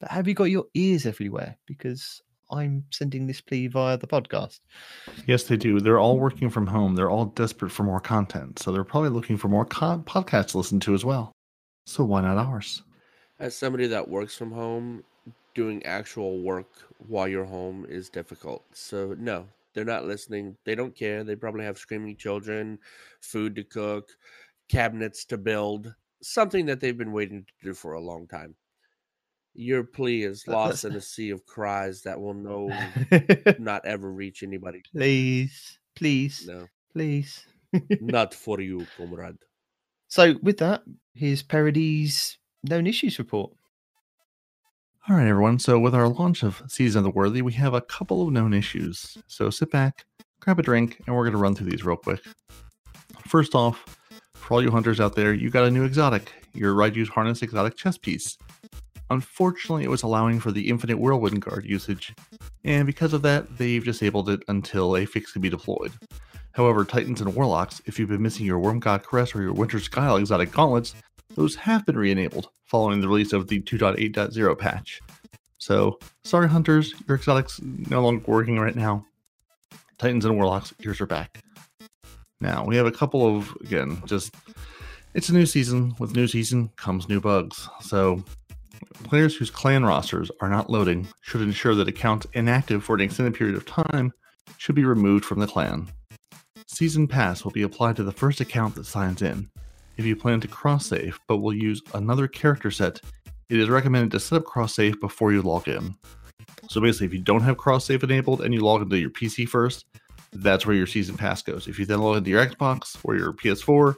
But have you got your ears everywhere? Because I'm sending this plea via the podcast. yes they do they're all working from home they're all desperate for more content so they're probably looking for more con- podcasts to listen to as well so why not ours As somebody that works from home, doing actual work while you're home is difficult. So no, they're not listening. They don't care. They probably have screaming children, food to cook, cabinets to build, something that they've been waiting to do for a long time. Your plea is lost in a sea of cries that will no not ever reach anybody. please, please, No, please. not for you, comrade. So, with that, here's Parody's known issues report. All right, everyone. So, with our launch of Season of the Worthy, we have a couple of known issues. So, sit back, grab a drink, and we're going to run through these real quick. First off, for all you hunters out there, you got a new exotic, your Raiju's Harness exotic chess piece. Unfortunately, it was allowing for the infinite whirlwind guard usage, and because of that, they've disabled it until a fix can be deployed. However, Titans and Warlocks, if you've been missing your Worm God Caress or your Winter's Guile exotic gauntlets, those have been re-enabled following the release of the 2.8.0 patch. So, sorry hunters, your exotics no longer working right now. Titans and Warlocks, yours are back. Now, we have a couple of, again, just, it's a new season. With new season comes new bugs. So, players whose clan rosters are not loading should ensure that accounts inactive for an extended period of time should be removed from the clan. Season Pass will be applied to the first account that signs in. If you plan to cross save but will use another character set, it is recommended to set up cross save before you log in. So basically, if you don't have cross save enabled and you log into your PC first, that's where your season pass goes. If you then log into your Xbox or your PS4,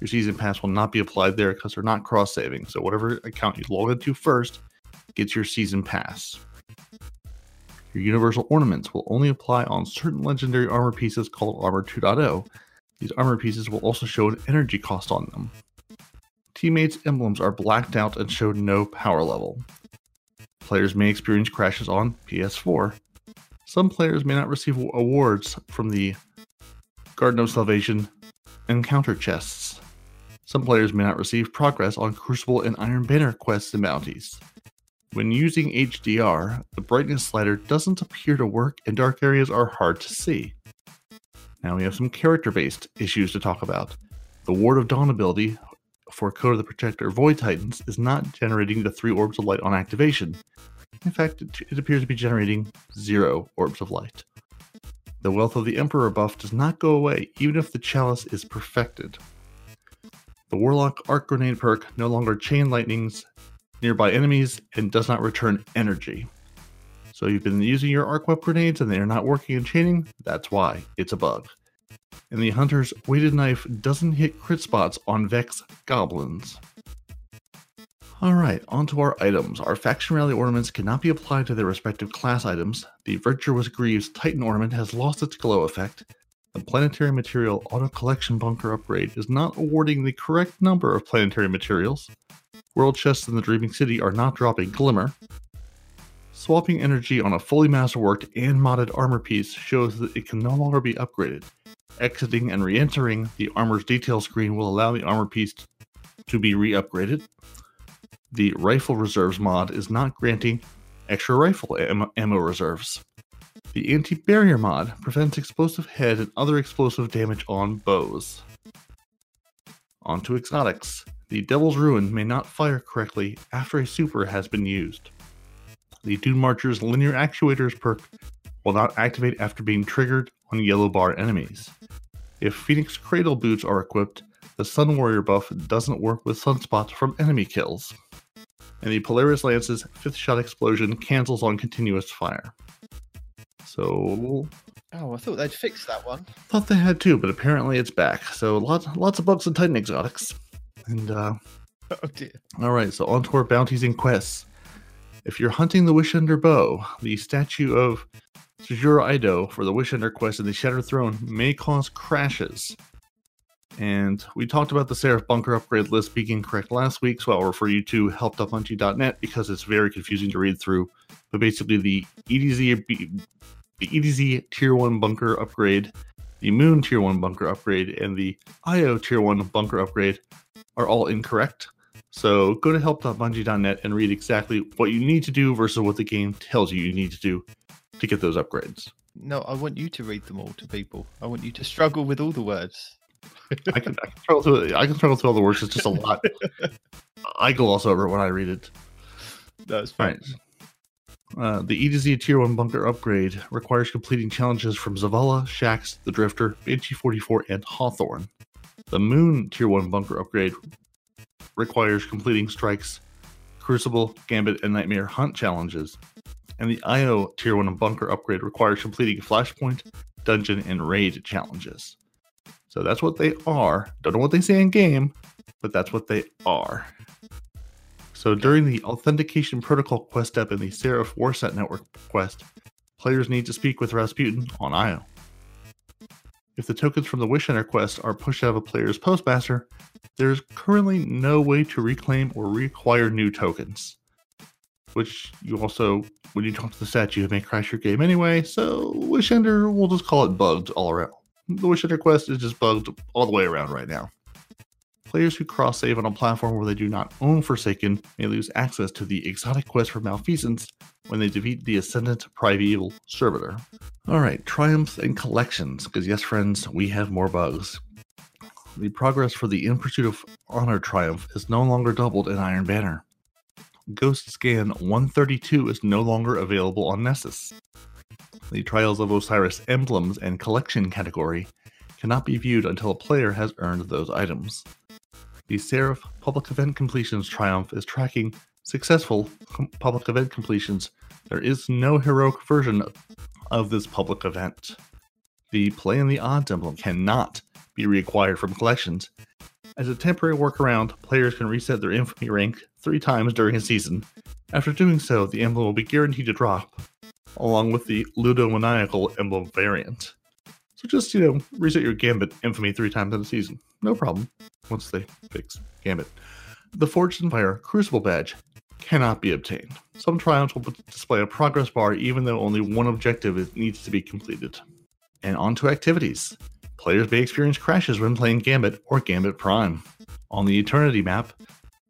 your season pass will not be applied there because they're not cross saving. So whatever account you log into first gets your season pass. Your universal ornaments will only apply on certain legendary armor pieces called Armor 2.0. These armor pieces will also show an energy cost on them. Teammates' emblems are blacked out and show no power level. Players may experience crashes on PS4. Some players may not receive awards from the Garden of Salvation encounter chests. Some players may not receive progress on Crucible and Iron Banner quests and bounties. When using HDR, the brightness slider doesn't appear to work and dark areas are hard to see. Now we have some character based issues to talk about. The Ward of Dawn ability for Code of the Protector Void Titans is not generating the three orbs of light on activation. In fact, it, it appears to be generating zero orbs of light. The Wealth of the Emperor buff does not go away even if the chalice is perfected. The Warlock Arc Grenade perk no longer chain lightnings nearby enemies and does not return energy. So you've been using your arc web grenades and they are not working in chaining, that's why. It's a bug. And the Hunter's weighted knife doesn't hit crit spots on Vex goblins. Alright, onto our items. Our faction rally ornaments cannot be applied to their respective class items. The Virtuous Greaves Titan ornament has lost its glow effect. The planetary material auto collection bunker upgrade is not awarding the correct number of planetary materials. World chests in the Dreaming City are not dropping Glimmer. Swapping energy on a fully masterworked and modded armor piece shows that it can no longer be upgraded. Exiting and re entering the armor's detail screen will allow the armor piece to be re upgraded. The Rifle Reserves mod is not granting extra rifle am- ammo reserves. The Anti Barrier mod prevents explosive head and other explosive damage on bows. On to exotics. The Devil's Ruin may not fire correctly after a super has been used. The Dune Marcher's linear actuators perk will not activate after being triggered on yellow bar enemies. If Phoenix Cradle boots are equipped, the Sun Warrior buff doesn't work with sunspots from enemy kills. And the Polaris Lance's fifth shot explosion cancels on continuous fire. So Oh, I thought they'd fixed that one. thought they had too, but apparently it's back. So lots lots of bugs in Titan exotics. And uh Oh dear. all right, so on to our bounties and quests. If you're hunting the Wishender bow, the statue of Sjur Eido for the Wishender quest in the Shattered Throne may cause crashes. And we talked about the Seraph bunker upgrade list being correct last week, so I'll refer you to help.bungie.net because it's very confusing to read through. But basically, the EDZ the EDZ Tier 1 bunker upgrade, the Moon Tier 1 bunker upgrade, and the IO Tier 1 bunker upgrade are all incorrect. So go to help.bungie.net and read exactly what you need to do versus what the game tells you you need to do to get those upgrades. No, I want you to read them all to people. I want you to struggle with all the words. I can, I can struggle through I can struggle through all the words. It's just a lot. I gloss over it when I read it. That's right. Uh, the E to Z Tier 1 bunker upgrade requires completing challenges from Zavala, Shax, the Drifter, Banshee 44, and Hawthorne. The Moon Tier 1 bunker upgrade requires completing strikes, Crucible, Gambit, and Nightmare Hunt challenges. And the IO Tier 1 bunker upgrade requires completing Flashpoint, Dungeon, and Raid challenges. So that's what they are. Don't know what they say in game, but that's what they are. So during the Authentication Protocol quest step in the Seraph Warsat Network quest, players need to speak with Rasputin on IO. If the tokens from the Wish Ender quest are pushed out of a player's postmaster, there is currently no way to reclaim or reacquire new tokens. which you also, when you talk to the statue, it may crash your game anyway. So Wish Ender, we'll just call it bugged all around. The Wish Ender quest is just bugged all the way around right now. Players who cross save on a platform where they do not own Forsaken may lose access to the exotic quest for Malfeasance when they defeat the Ascendant Primeval Servitor. Alright, triumphs and collections, because yes, friends, we have more bugs. The progress for the In Pursuit of Honor triumph is no longer doubled in Iron Banner. Ghost Scan 132 is no longer available on Nessus. The Trials of Osiris emblems and collection category cannot be viewed until a player has earned those items. The Seraph public event completions triumph is tracking successful public event completions. There is no heroic version of this public event. The Play in the Odds emblem cannot be reacquired from collections. As a temporary workaround, players can reset their infamy rank three times during a season. After doing so, the emblem will be guaranteed to drop, along with the Ludomaniacal emblem variant. So just, you know, reset your Gambit infamy three times in a season. No problem once they fix Gambit. The in Fire Crucible badge cannot be obtained. Some triumphs will display a progress bar even though only one objective needs to be completed. And on to activities. Players may experience crashes when playing Gambit or Gambit Prime. On the Eternity map,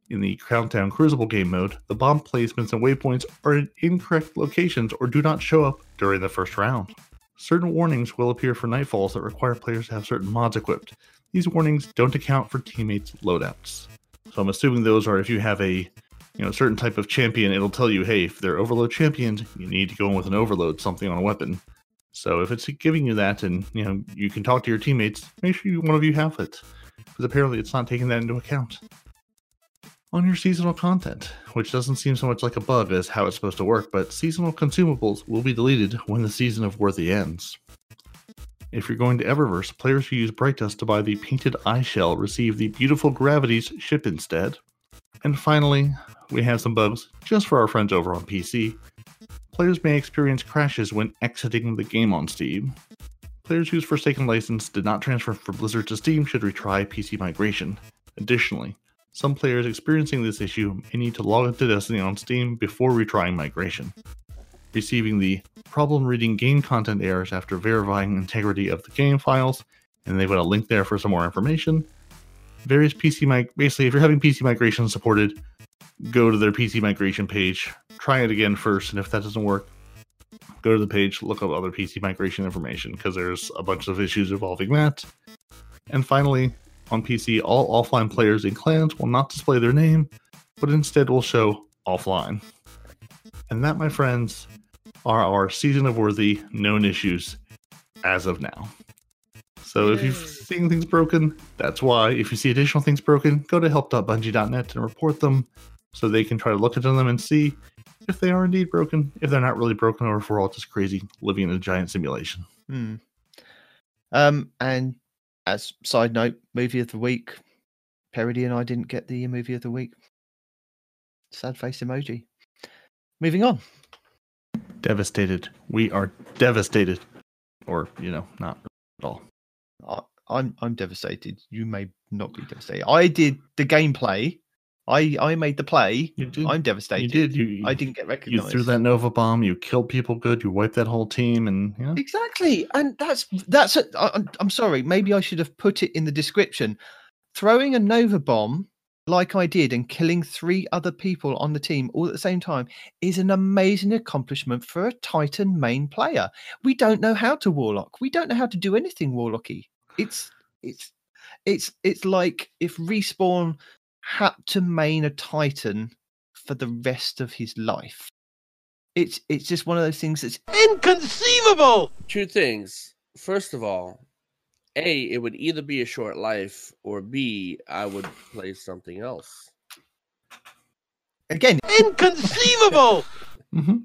in the Countdown Crucible game mode, the bomb placements and waypoints are in incorrect locations or do not show up during the first round. Certain warnings will appear for nightfalls that require players to have certain mods equipped. These warnings don't account for teammates' loadouts. So I'm assuming those are if you have a you know certain type of champion, it'll tell you, hey, if they're overload champions, you need to go in with an overload something on a weapon. So if it's giving you that, and you know you can talk to your teammates, make sure you, one of you have it, because apparently it's not taking that into account. On your seasonal content, which doesn't seem so much like a bug as how it's supposed to work, but seasonal consumables will be deleted when the season of Worthy ends. If you're going to Eververse, players who use Bright Dust to buy the painted eye shell receive the beautiful Gravities ship instead. And finally, we have some bugs just for our friends over on PC. Players may experience crashes when exiting the game on Steam. Players whose Forsaken license did not transfer from Blizzard to Steam should retry PC migration. Additionally, some players experiencing this issue may need to log into Destiny on Steam before retrying migration, receiving the problem reading game content errors after verifying integrity of the game files, and they've got a link there for some more information. Various PC mig- basically, if you're having PC migration supported, go to their PC migration page, try it again first, and if that doesn't work, go to the page, look up other PC migration information because there's a bunch of issues involving that. And finally, on PC, all offline players in clans will not display their name, but instead will show offline. And that, my friends, are our season of worthy known issues as of now. So if you've seen things broken, that's why. If you see additional things broken, go to help.bungie.net and report them so they can try to look into them and see if they are indeed broken, if they're not really broken, or if we're all just crazy living in a giant simulation. Hmm. Um, and as side note, movie of the week, Parody and I didn't get the movie of the week. Sad face emoji. Moving on. Devastated. We are devastated. Or, you know, not at all. I, I'm I'm devastated. You may not be devastated. I did the gameplay. I I made the play. You. I'm devastated. you did. You, I didn't get recognized. You threw that Nova bomb. You killed people good. You wiped that whole team. And, yeah. Exactly, and that's that's. A, I, I'm- I'm sorry. Maybe I should have put it in the description. Throwing a nova bomb like I did and killing three other people on the team all at the same time is an amazing accomplishment for a Titan main player. We don't know how to warlock. We don't know how to do anything warlocky. It's it's it's it's like if respawn had to main a Titan for the rest of his life. It's it's just one of those things that's Inconceivable! Two things. First of all, A, it would either be a short life, or B, I would play something else. again Inconceivable! Mhm.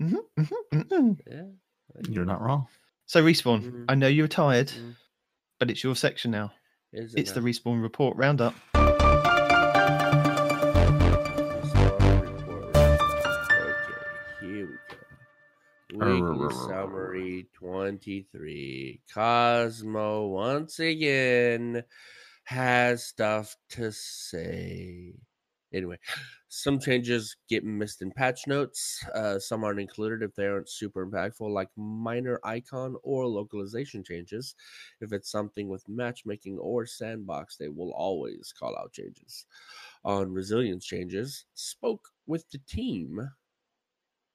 Mhm, mhm, mhm. Yeah. You're not wrong. So respawn. I know you're tired, but it's your section now. Is it It's the respawn report roundup. Weekly summary 23. Cozmo once again has stuff to say. Anyway, some changes get missed in patch notes. Uh, some aren't included if they aren't super impactful, like minor icon or localization changes. If it's something with matchmaking or sandbox, they will always call out changes. On resilience changes, spoke with the team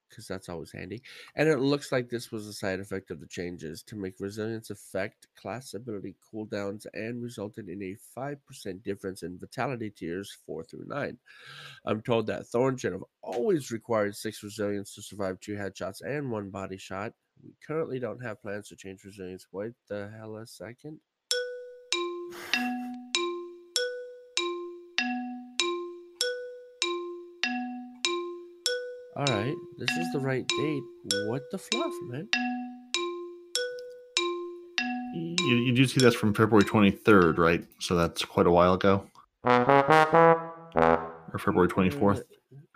because that's always handy. And it looks like this was a side effect of the changes to make resilience affect class ability cooldowns and resulted in a 5% difference in vitality tiers 4 through 9. I'm told that Thorn should have always required 6 resilience to survive 2 headshots and 1 body shot. We currently don't have plans to change resilience. Wait the hell a second. All right, this is the right date. What the fluff, man? You, you do see that's from February 23rd, right? So that's quite a while ago. Or February 24th. Uh,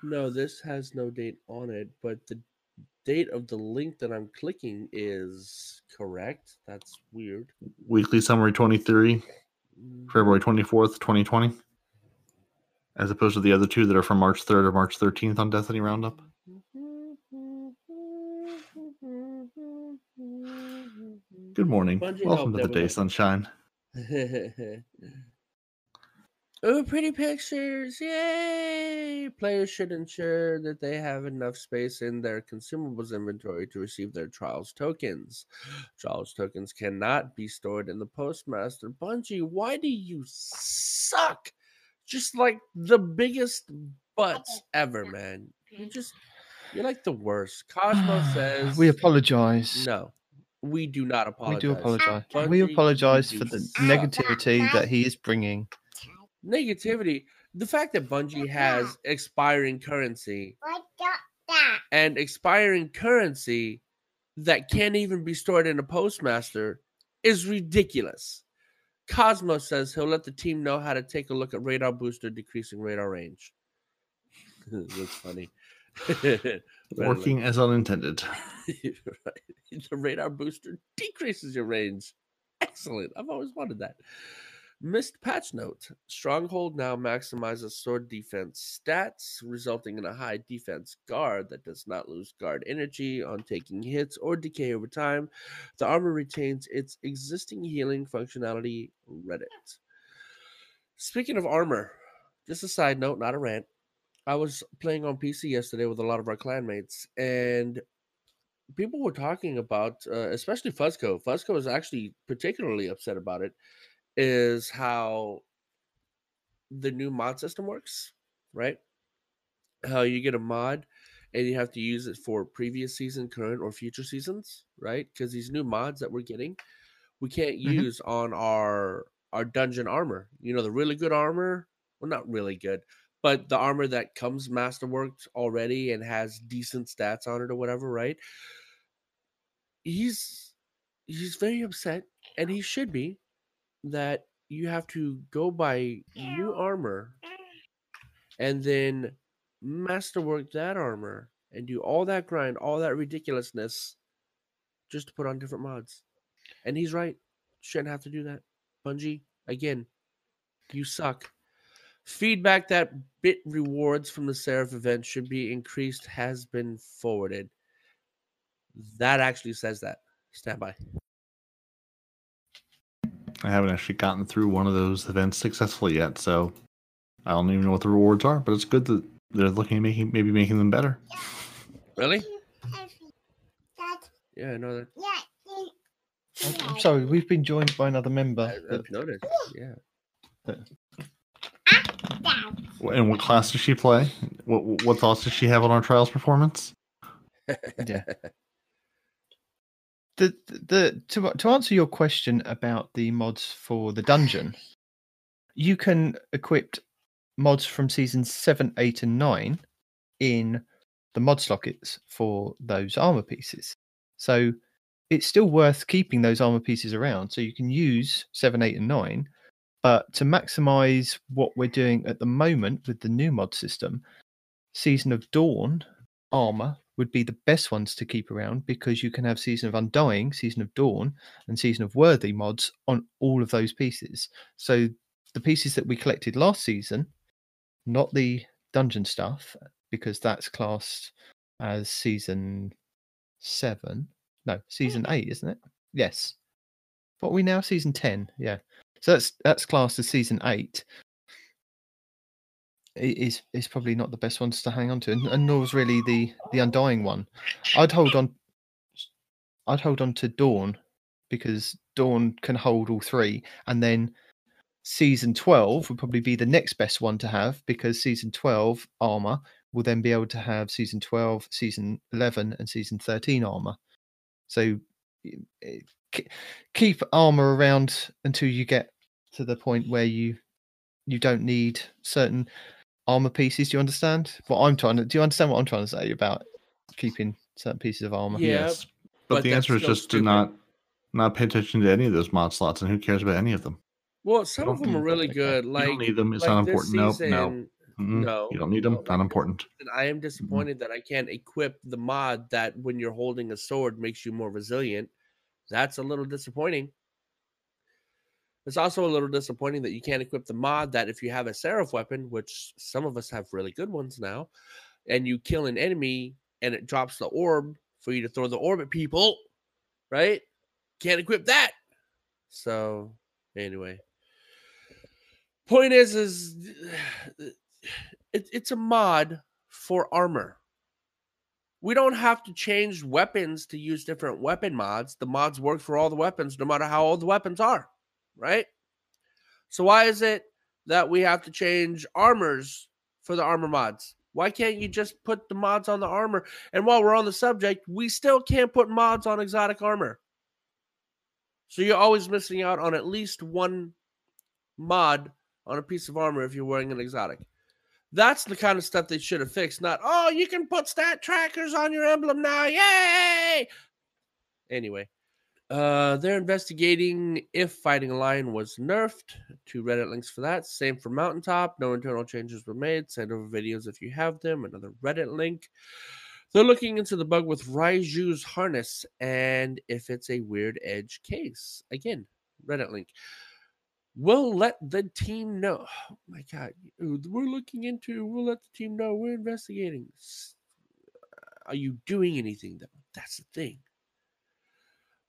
No, this has no date on it, but the date of the link that I'm clicking is correct. That's weird. Weekly summary 23, Mm, February 24th, 2020. As opposed to the other two that are from March 3rd or March 13th on Destiny Roundup. Good morning. Bungie Welcome to helped the day, sunshine. oh, pretty pictures! Yay! Players should ensure that they have enough space in their consumables inventory to receive their trials tokens. Trials tokens cannot be stored in the postmaster. Bungie, why do you suck? Just like the biggest butts ever, man. You just you're like the worst. Cozmo says we apologize. no. We do not apologize. We do apologize. Bungie, We apologize for the negativity that he is bringing. negativity. The fact that Bungie has expiring currency and expiring currency that can't even be stored in a postmaster is ridiculous. Cozmo says he'll let the team know how to take a look at radar booster decreasing radar range. That's funny. Working as unintended. right. The radar booster decreases your range. Excellent. I've always wanted that. Missed patch note. Stronghold now maximizes sword defense stats, resulting in a high defense guard that does not lose guard energy on taking hits or decay over time. The armor retains its existing healing functionality. Reddit. Speaking of armor, just a side note, not a rant. I was playing on PC yesterday with a lot of our clanmates, and people were talking about, uh, especially Fuzco. Fuzco is actually particularly upset about it. Is how the new mod system works, right? How you get a mod and you have to use it for previous season, current, or future seasons, right? Because these new mods that we're getting, we can't Mhm. use on our our dungeon armor. You know, the really good armor. Well, not really good, but the armor that comes masterworked already and has decent stats on it or whatever, right? He's he's very upset, and he should be that you have to go buy new armor and then masterwork that armor and do all that grind, all that ridiculousness just to put on different mods. And he's right. Shouldn't have to do that. Bungie, again, you suck. Feedback that bit rewards from the Seraph event should be increased has been forwarded. That actually says that. Stand by. I haven't actually gotten through one of those events successfully yet, so I don't even know what the rewards are. But it's good that they're looking at making maybe making them better. Really? Yeah, I know that. yeah, I'm- I'm sorry, we've been joined by another member. I've noticed. Yeah. That. And what class does she play? What what thoughts does she have on our trials performance? yeah. The, the to to answer your question about the mods for the dungeon, you can equip mods from seasons seven, eight, and nine in the mod sockets for those armor pieces. So it's still worth keeping those armor pieces around. So you can use seven, eight, and nine. But to maximize what we're doing at the moment with the new mod system, Season of Dawn armor would be the best ones to keep around because you can have Season of Undying, Season of Dawn, and Season of Worthy mods on all of those pieces. So the pieces that we collected last season, not the dungeon stuff because that's classed as season seven. No, season hmm. eight, isn't it? Yes. What we now? Season ten. Yeah. So that's that's classed as season eight. It is is probably not the best ones to hang on to, and, and nor was really the the undying one. I'd hold on. I'd hold on to Dawn because Dawn can hold all three, and then season 12 would probably be the next best one to have because season 12 armor will then be able to have season 12 season 11 and season 13 armor so keep armor around until you get to the point where you you don't need certain armor pieces do you understand what i'm trying to do you understand what i'm trying to say about keeping certain pieces of armor Yeah, yes, but, but the answer is just stupid. to not not pay attention to any of those mod slots, and who cares about any of them? Well, some of them are really that. good. you Like don't need them. It's like not this important. Nope, no, Mm-mm. no, you don't need them. no, Not this important. And I am disappointed that I can't equip the mod that when you're holding a sword makes you more resilient. That's a little disappointing. It's also a little disappointing that you can't equip the mod that if you have a seraph weapon, which some of us have really good ones now, and you kill an enemy and it drops the orb for you to throw the orb at people, right? Can't equip that. So anyway. Point is, is it, it's a mod for armor. We don't have to change weapons to use different weapon mods. The mods work for all the weapons, no matter how old the weapons are, right? So why is it that we have to change armors for the armor mods? Why can't you just put the mods on the armor? And while we're on the subject, we still can't put mods on exotic armor. So you're always missing out on at least one mod on a piece of armor if you're wearing an exotic. That's the kind of stuff they should have fixed. Not, oh, you can put stat trackers on your emblem now. Yay! Anyway, uh, they're investigating if Fighting a Lion was nerfed. Two Reddit links for that. Same for Mountaintop. No internal changes were made. Send over videos if you have them. Another Reddit link. They're looking into the bug with Raiju's harness and if it's a weird edge case. Again, Reddit link. We'll let the team know. Oh my God. Uh, we're looking into, we'll let the team know. We're investigating. Uh, are you doing anything though? That's the thing.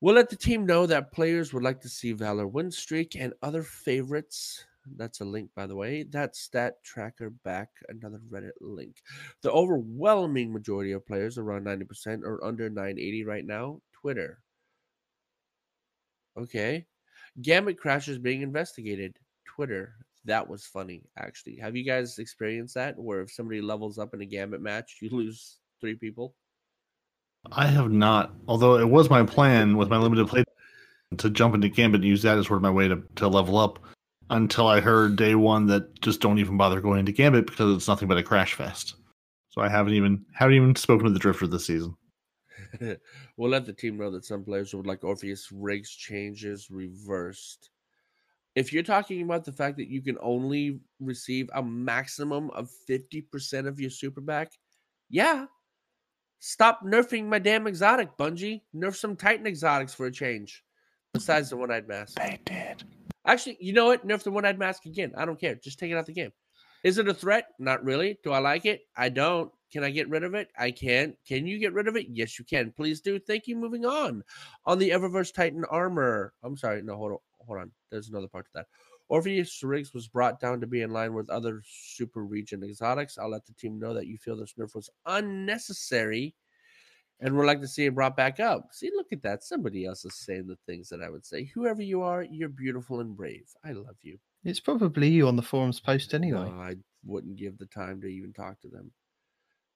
We'll let the team know that players would like to see Valor win streak and other favorites. That's a link, by the way. That's that tracker back, another Reddit link. The overwhelming majority of players, around 90%, are under 980 right now. Twitter. Okay. Gambit crashes being investigated. Twitter. That was funny, actually. Have you guys experienced that? Where if somebody levels up in a Gambit match, you lose three people? I have not. Although it was my plan with my limited play to jump into Gambit and use that as sort of my way to, to level up until I heard day one that just don't even bother going into Gambit because it's nothing but a crash fest. So I haven't even haven't even spoken to the Drifter this season. we'll let the team know that some players would like Orpheus rigs changes reversed. If you're talking about the fact that you can only receive a maximum of 50% of your super back, yeah. Stop nerfing my damn exotic, Bungie. Nerf some Titan exotics for a change. Besides the one eyed mask. They did. Actually, you know what? Nerf the one eyed mask again. I don't care. Just take it out of the game. Is it a threat? Not really. Do I like it? I don't. Can I get rid of it? I can't. Can you get rid of it? Yes, you can. Please do. Thank you. Moving on. On the Eververse Titan armor. I'm sorry. No, hold on. Hold on. There's another part to that. Orpheus Rigs was brought down to be in line with other super region exotics. I'll let the team know that you feel this nerf was unnecessary and we'd like to see it brought back up. See, look at that. Somebody else is saying the things that I would say. Whoever you are, you're beautiful and brave. I love you. It's probably you on the forums post anyway. No, I wouldn't give the time to even talk to them.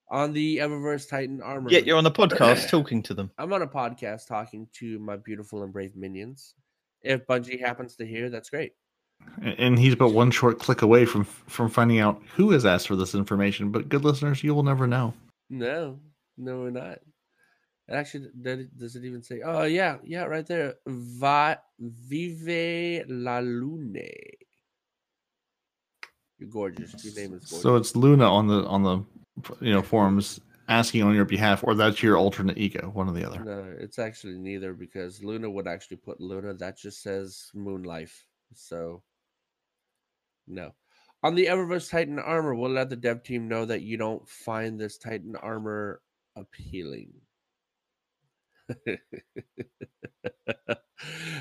On the Eververse Titan armor. Yet you're on the podcast talking to them. I'm on a podcast talking to my beautiful and brave minions. If Bungie happens to hear, that's great. And he's but one short click away from from finding out who has asked for this information. But good listeners, you will never know. No, no, we're not. Actually, does it- does it even say? Oh, yeah, yeah, right there. Va, vive la lune. You're gorgeous. Your name is gorgeous. So it's Luna on the on the you know forums asking on your behalf, or that's your alternate ego, one or the other. No, it's actually neither because Luna would actually put Luna. That just says Moon Life. So, no. On the Eververse Titan armor, we'll let the dev team know that you don't find this Titan armor appealing.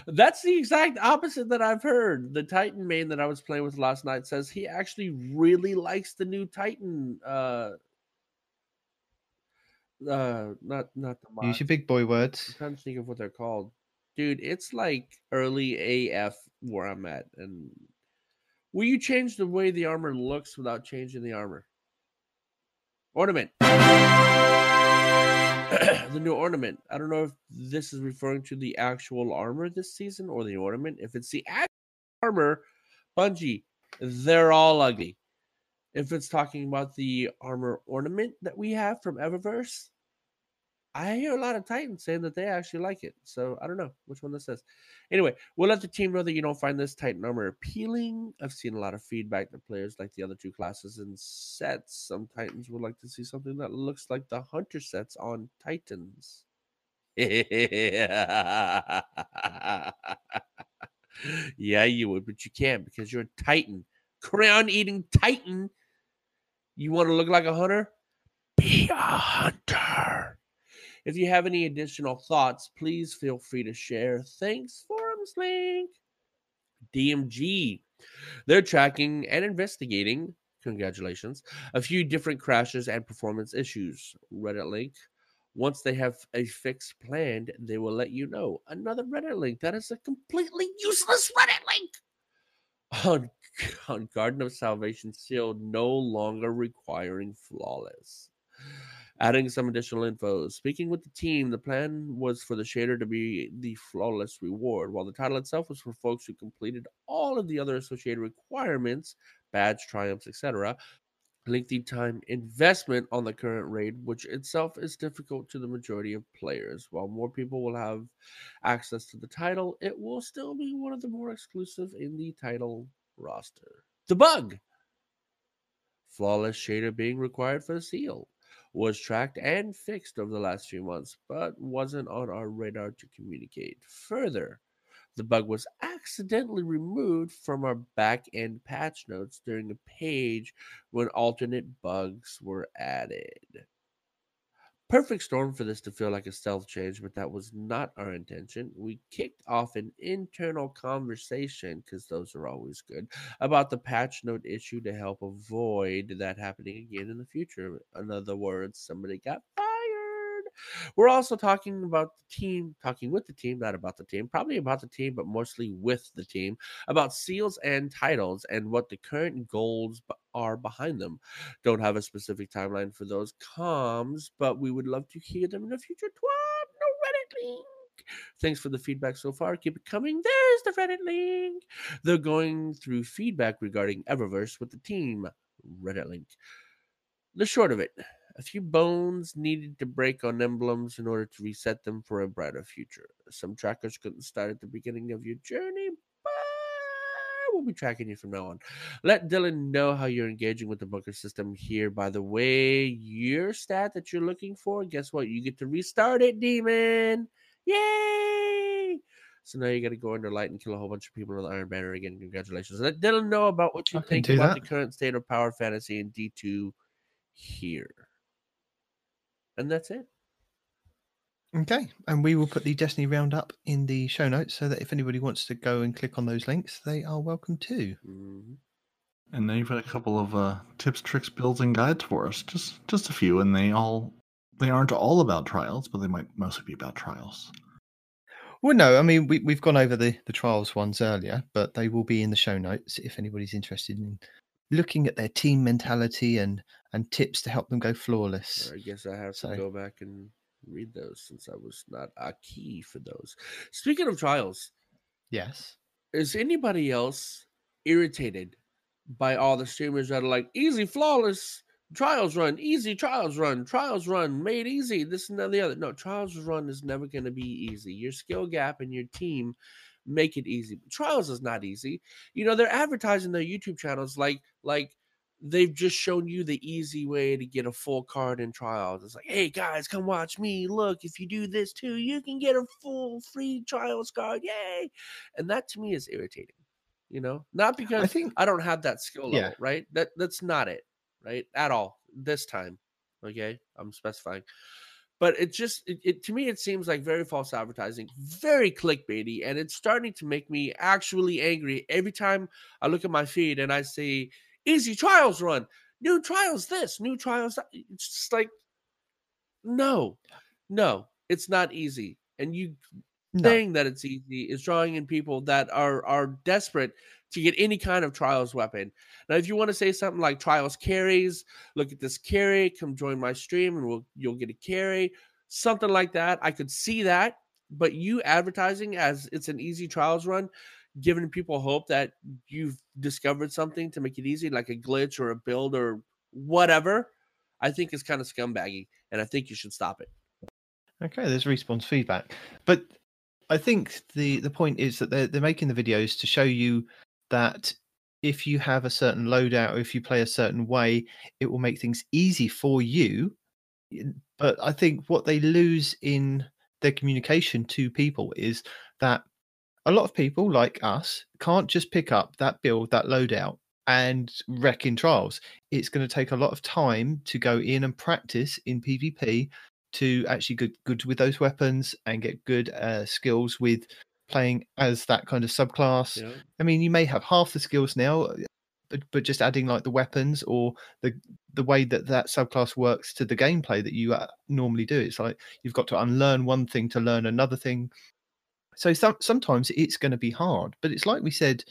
That's the exact opposite that I've heard. The Titan main that I was playing with last night says he actually really likes the new Titan. Uh, uh, not not the Use your big boy words. I'm trying to think of what they're called. Dude, it's like early AF where I'm at. And will you change the way the armor looks without changing the armor? Ornament. the new ornament. I don't know if this is referring to the actual armor this season or the ornament. If it's the actual armor, Bungie, they're all ugly. If it's talking about the armor ornament that we have from Eververse, I hear a lot of Titans saying that they actually like it. So I don't know which one this is. Anyway, we'll let the team know that you don't find this Titan armor appealing. I've seen a lot of feedback that players like the other two classes and sets. Some Titans would like to see something that looks like the Hunter sets on Titans. yeah, you would, but you can't because you're a Titan. Crown eating Titan. You want to look like a hunter? Be a hunter. If you have any additional thoughts, please feel free to share. Thanks, Forums Link. DMG. They're tracking and investigating, congratulations, a few different crashes and performance issues. Reddit link. Once they have a fix planned, they will let you know. Another Reddit link. That is a completely useless Reddit link. On, Garden of Salvation Sealed, no longer requiring flawless adding some additional info. Speaking with the team, the plan was for the shader to be the flawless reward, while the title itself was for folks who completed all of the other associated requirements, badge, triumphs, etc. Lengthy time investment on the current raid, which itself is difficult to the majority of players. While more people will have access to the title, it will still be one of the more exclusive in the title roster. The bug! Flawless shader being required for the seal was tracked and fixed over the last few months, but wasn't on our radar to communicate. Further, the bug was accidentally removed from our back end patch notes during a page when alternate bugs were added. Perfect storm for this to feel like a stealth change, but that was not our intention. We kicked off an internal conversation, because those are always good, about the patch note issue to help avoid that happening again in the future. In other words, somebody got fired. We're also talking about the team, talking with the team, not about the team, probably about the team, but mostly with the team, about seals and titles and what the current goals are behind them. Don't have a specific timeline for those comms, but we would love to hear them in the future. No Reddit link. Thanks for the feedback so far. Keep it coming. There's the Reddit link. They're going through feedback regarding Eververse with the team. Reddit link. The short of it a few bones needed to break on emblems in order to reset them for a brighter future. Some trackers couldn't start at the beginning of your journey, but we'll be tracking you from now on. Let Dylan know how you're engaging with the bunker system here. By the way, your stat that you're looking for, guess what? You get to restart it, demon. Yay! So now you got to go under light and kill a whole bunch of people with Iron Banner again. Congratulations. Let Dylan know about what you I think about that. the current state of Power Fantasy in D2 here. And that's it. Okay, and we will put the Destiny roundup in the show notes so that if anybody wants to go and click on those links, they are welcome to. Mhm. And then you've got a couple of uh, tips, tricks, builds, and guides for us. Just just a few, and they all they aren't all about trials, but they might mostly be about trials. Well, no, I mean we we've gone over the the trials ones earlier, but they will be in the show notes if anybody's interested in looking at their team mentality and and tips to help them go flawless. I guess I have So- to go back and read those since I was not a key for those. Speaking of trials, Yes. is anybody else irritated by all the streamers that are like easy, flawless trials run, easy trials run, trials run, made easy, this and that, and the other? No, trials run is never going to be easy. Your skill gap and your team make it easy. Trials is not easy. You know, they're advertising their YouTube channels like like they've just shown you the easy way to get a full card in trials. It's like, hey guys, come watch me. Look, if you do this too, you can get a full free trials card. Yay! And that to me is irritating. You know, not because I think I don't have that skill level, Yeah. right? That that's not it, right? At all this time. Okay, I'm specifying. But it just it, it to me it seems like very false advertising, very clickbaity, and it's starting to make me actually angry every time I look at my feed and I see easy trials run, new trials this, new trials that. It's just like no, no, it's not easy. And you no. saying that it's easy is drawing in people that are are desperate to get any kind of trials weapon. Now, if you want to say something like trials carries, look at this carry, come join my stream, and we'll you'll get a carry, something like that. I could see that, but you advertising as it's an easy trials run, giving people hope that you've discovered something to make it easy, like a glitch or a build or whatever, I think is kind of scumbaggy, and I think you should stop it. Okay, there's response feedback, but I think the the point is that they're they're making the videos to show you that if you have a certain loadout or if you play a certain way, it will make things easy for you. But I think what they lose in their communication to people is that a lot of people like us can't just pick up that build, that loadout, and wreck in trials. It's going to take a lot of time to go in and practice in PvP to actually get good with those weapons and get good uh, skills with playing as that kind of subclass. Know? I mean, you may have half the skills now, uh, but but just adding like the weapons or the the way that that subclass works to the gameplay that you uh, normally do. It's like you've got to unlearn one thing to learn another thing. So some sometimes it's going to be hard, but it's like we said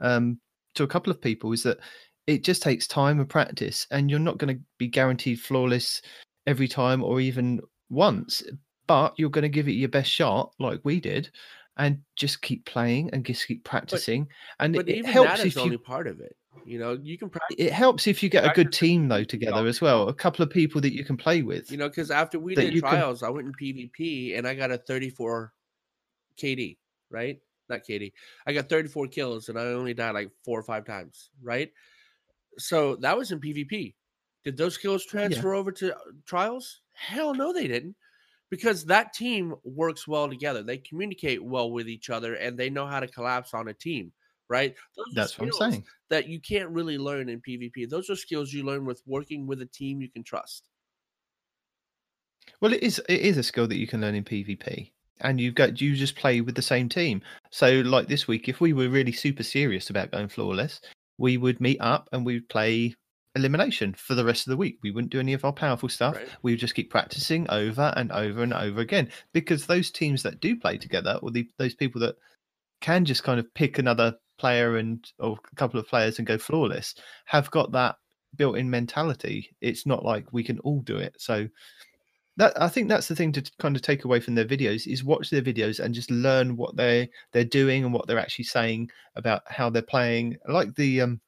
um, to a couple of people is that it just takes time and practice, and you're not going to be guaranteed flawless every time or even once, but you're going to give it your best shot, like we did, and just keep playing and just keep practicing. and But it, it helps that is if only you. part of it. You know, you can practice. It helps if you get a good team though together as well. A couple of people that you can play with. You know, because after we did you can- trials, I went in PvP and I got a 34 KD, right? Not KD. I got 34 kills and I only died like four or five times, right? So that was in PvP. Did those kills transfer over to uh, trials? Hell no, they didn't. Because that team works well together. They communicate well with each other and they know how to collapse on a team, right? Those That's what I'm saying. That you can't really learn in PvP. Those are skills you learn with working with a team you can trust. Well, it is it is a skill that you can learn in PvP, and you've got you just play with the same team. So, like this week, if we were really super serious about going flawless, we would meet up and we'd play elimination for the rest of the week. We wouldn't do any of our powerful stuff. Right. We would just keep practicing over and over and over again because those teams that do play together, or the, those people that can just kind of pick another player and or a couple of players and go flawless, have got that built-in mentality. It's not like we can all do it. So that I think that's the thing to kind of take away from their videos is watch their videos and just learn what they they're doing and what they're actually saying about how they're playing. Like the um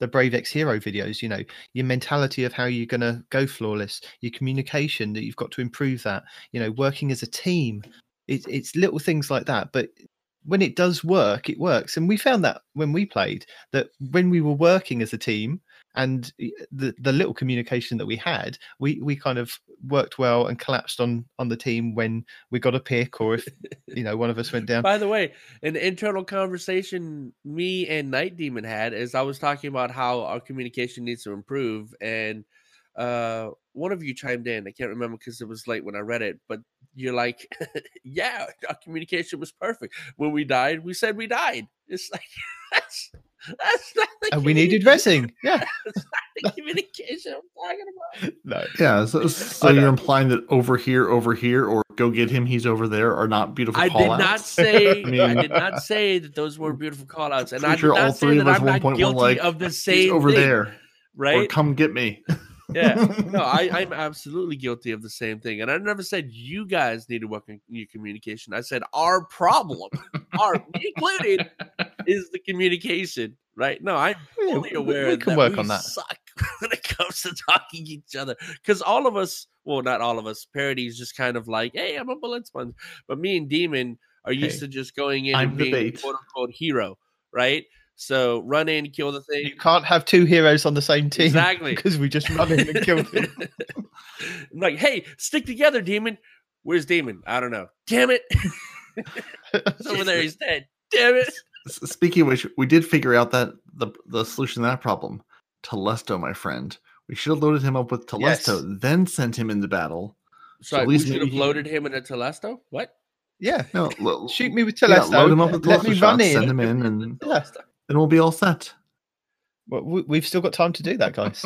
the Brave X Hero videos, you know, your mentality of how you're gonna go flawless, your communication that you've got to improve that, you know, working as a team. It's it's little things like that, but when it does work, it works. And we found that when we played that when we were working as a team and the the little communication that we had, we we kind of worked well and collapsed on on the team when we got a pick or if you know one of us went down. By the way, an internal conversation me and Night Demon had is I was talking about how our communication needs to improve, and uh, one of you chimed in. I can't remember because it was late when I read it, but you're like, "Yeah, our communication was perfect. When we died, we said we died." It's like that's that's not the And we needed communi- resing. Yeah. that's not the communication I'm talking about. No. Yeah, so, so you're implying that over here, over here, or go get him, he's over there, are not beautiful I did call-outs? not say. I, mean- I, did not say that those were beautiful callouts, and I'm sure all not say three of that us I'm at one point were guilty like, of the He's same over thing, there, or right? come get me. Yeah, no, I, I'm absolutely guilty of the same thing, and I never said you guys need to work on your communication. I said our problem, our included, is the communication. Right? No, I'm fully aware we can that work we on that. suck when it comes to talking to each other because all of us, well, not all of us, parody is just kind of like, hey, I'm a bullet sponge, but me and Demon are used Hey, to just going in I'm and being quote unquote hero, right? So run in, kill the thing. You can't have two heroes on the same team. Exactly. Because we just run in and kill them. I'm like, hey, stick together, demon. Where's demon? I don't know. Damn it. He's over there. He's dead. Damn it. Speaking of which, we did figure out that the the solution to that problem. Telesto, my friend. We should have loaded him up with Telesto, Yes. then sent him into battle. So at least we should have loaded him in a Telesto. What? Yeah. No, lo- Shoot me with yeah, load him up with let Telesto me shots, run send him in, and Yeah. Then we'll be all set. Well, we- we've still got time to do that, guys.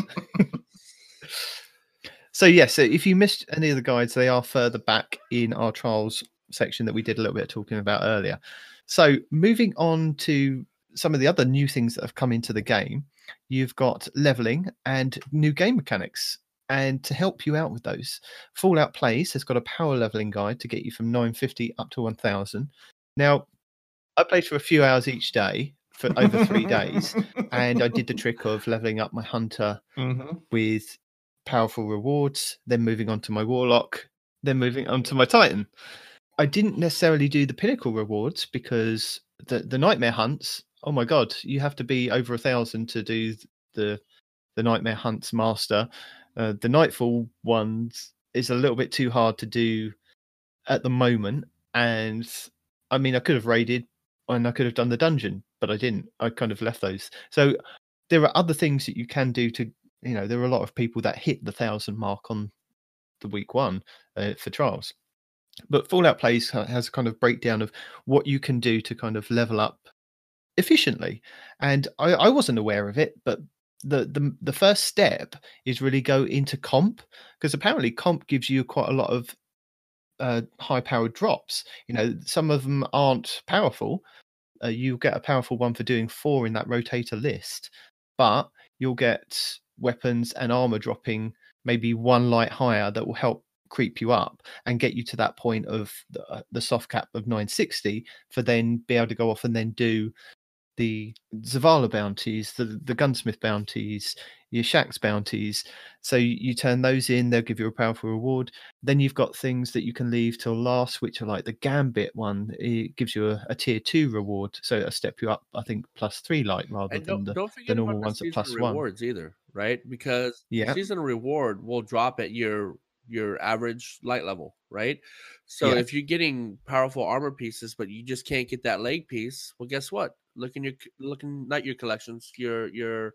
so yeah, so if you missed any of the guides, they are further back in our trials section that we did a little bit of talking about earlier. So moving on to some of the other new things that have come into the game, you've got leveling and new game mechanics. And to help you out with those, Fallout Plays has got a power leveling guide to get you from 950 up to 1000. Now, I played for a few hours each day for over three days and I did the trick of leveling up my hunter Mhm. with powerful rewards, then moving on to my warlock, then moving on to my titan. I didn't necessarily do the pinnacle rewards because the the nightmare hunts. Oh my god, you have to be over a thousand to do the the nightmare hunts master. Uh, the nightfall ones is a little bit too hard to do at the moment, and I mean I could have raided and I could have done the dungeon, but I didn't. I kind of left those. So there are other things that you can do to you know there are a lot of people that hit the thousand mark on the week one uh, for trials but fallout plays has a kind of breakdown of what you can do to kind of level up efficiently and i, I wasn't aware of it but the, the the first step is really go into comp because apparently comp gives you quite a lot of uh, high powered drops you know some of them aren't powerful uh, you get a powerful one for doing four in that rotator list but you'll get weapons and armor dropping maybe one light higher that will help creep you up and get you to that point of the, uh, the soft cap of 960 for then be able to go off and then do the Zavala bounties, the the gunsmith bounties, your Shax bounties. So you, you turn those in, they'll give you a powerful reward. Then you've got things that you can leave till last, which are like the Gambit one. It gives you a, a tier two reward, so a step you up, I think, plus three light rather And than the don't forget normal the ones at plus one. rewards either, right? Because Yeah. seasonal reward will drop at your your average light level, right? So Yeah. if you're getting powerful armor pieces, but you just can't get that leg piece, well, guess what? Look in your looking not your collections, your your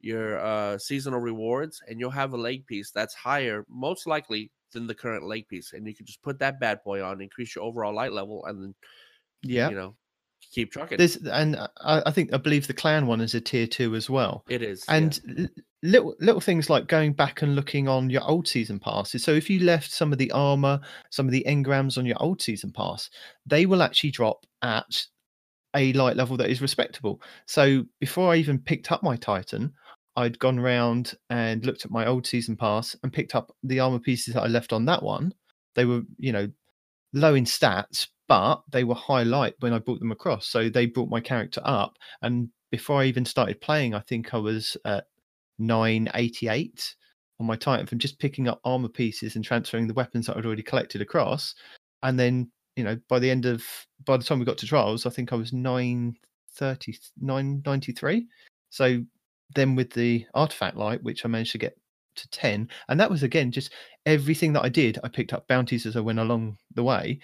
your uh seasonal rewards, and you'll have a leg piece that's higher, most likely than the current leg piece, and you can just put that bad boy on, increase your overall light level, and then Yeah, you know keep trucking. there's and I, I think I believe the clan one is a tier two as well. it is and l- little little things like going back and looking on your old season passes. So if you left some of the armor, some of the engrams on your old season pass, they will actually drop at a light level that is respectable. So before I even picked up my Titan, I'd gone round and looked at my old season pass and picked up the armor pieces that I left on that one. They were, you know, low in stats, but they were high light when I brought them across. So they brought my character up. And before I even started playing, I think I was at 988 on my Titan from just picking up armor pieces and transferring the weapons that I'd already collected across. And then, you know, by the end of, by the time we got to trials, I think I was 930, 993. So then with the artifact light, which I managed to get to 10, and that was again just everything that I did, I picked up bounties as I went along the way.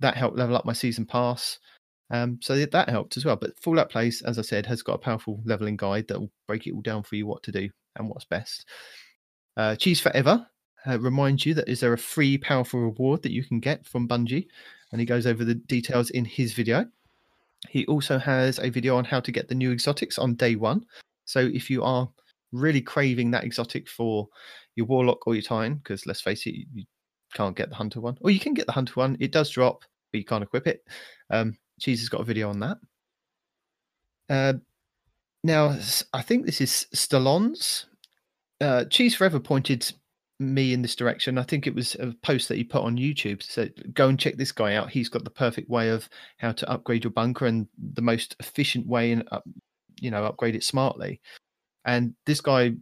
That helped level up my season pass. Um, so that- helped as well. But Fallout Plays, as I said, has got a powerful leveling guide that will break it all down for you what to do and what's best. Uh, Cheese Forever uh, reminds you that is there a free powerful reward that you can get from Bungie, and he goes over the details in his video. He also has a video on how to get the new exotics on day one. So if you are really craving that exotic for your warlock or your titan, because let's face it, you can't get the hunter one, or you can get the hunter one. It does drop, but you can't equip it. Um, Cheese has got a video on that. Uh, now, I think this is Stallone's. Uh, Cheese Forever pointed me in this direction. I think it was a post that he put on YouTube. So go and check this guy out. He's got the perfect way of how to upgrade your bunker and the most efficient way and you know upgrade it smartly. And this guy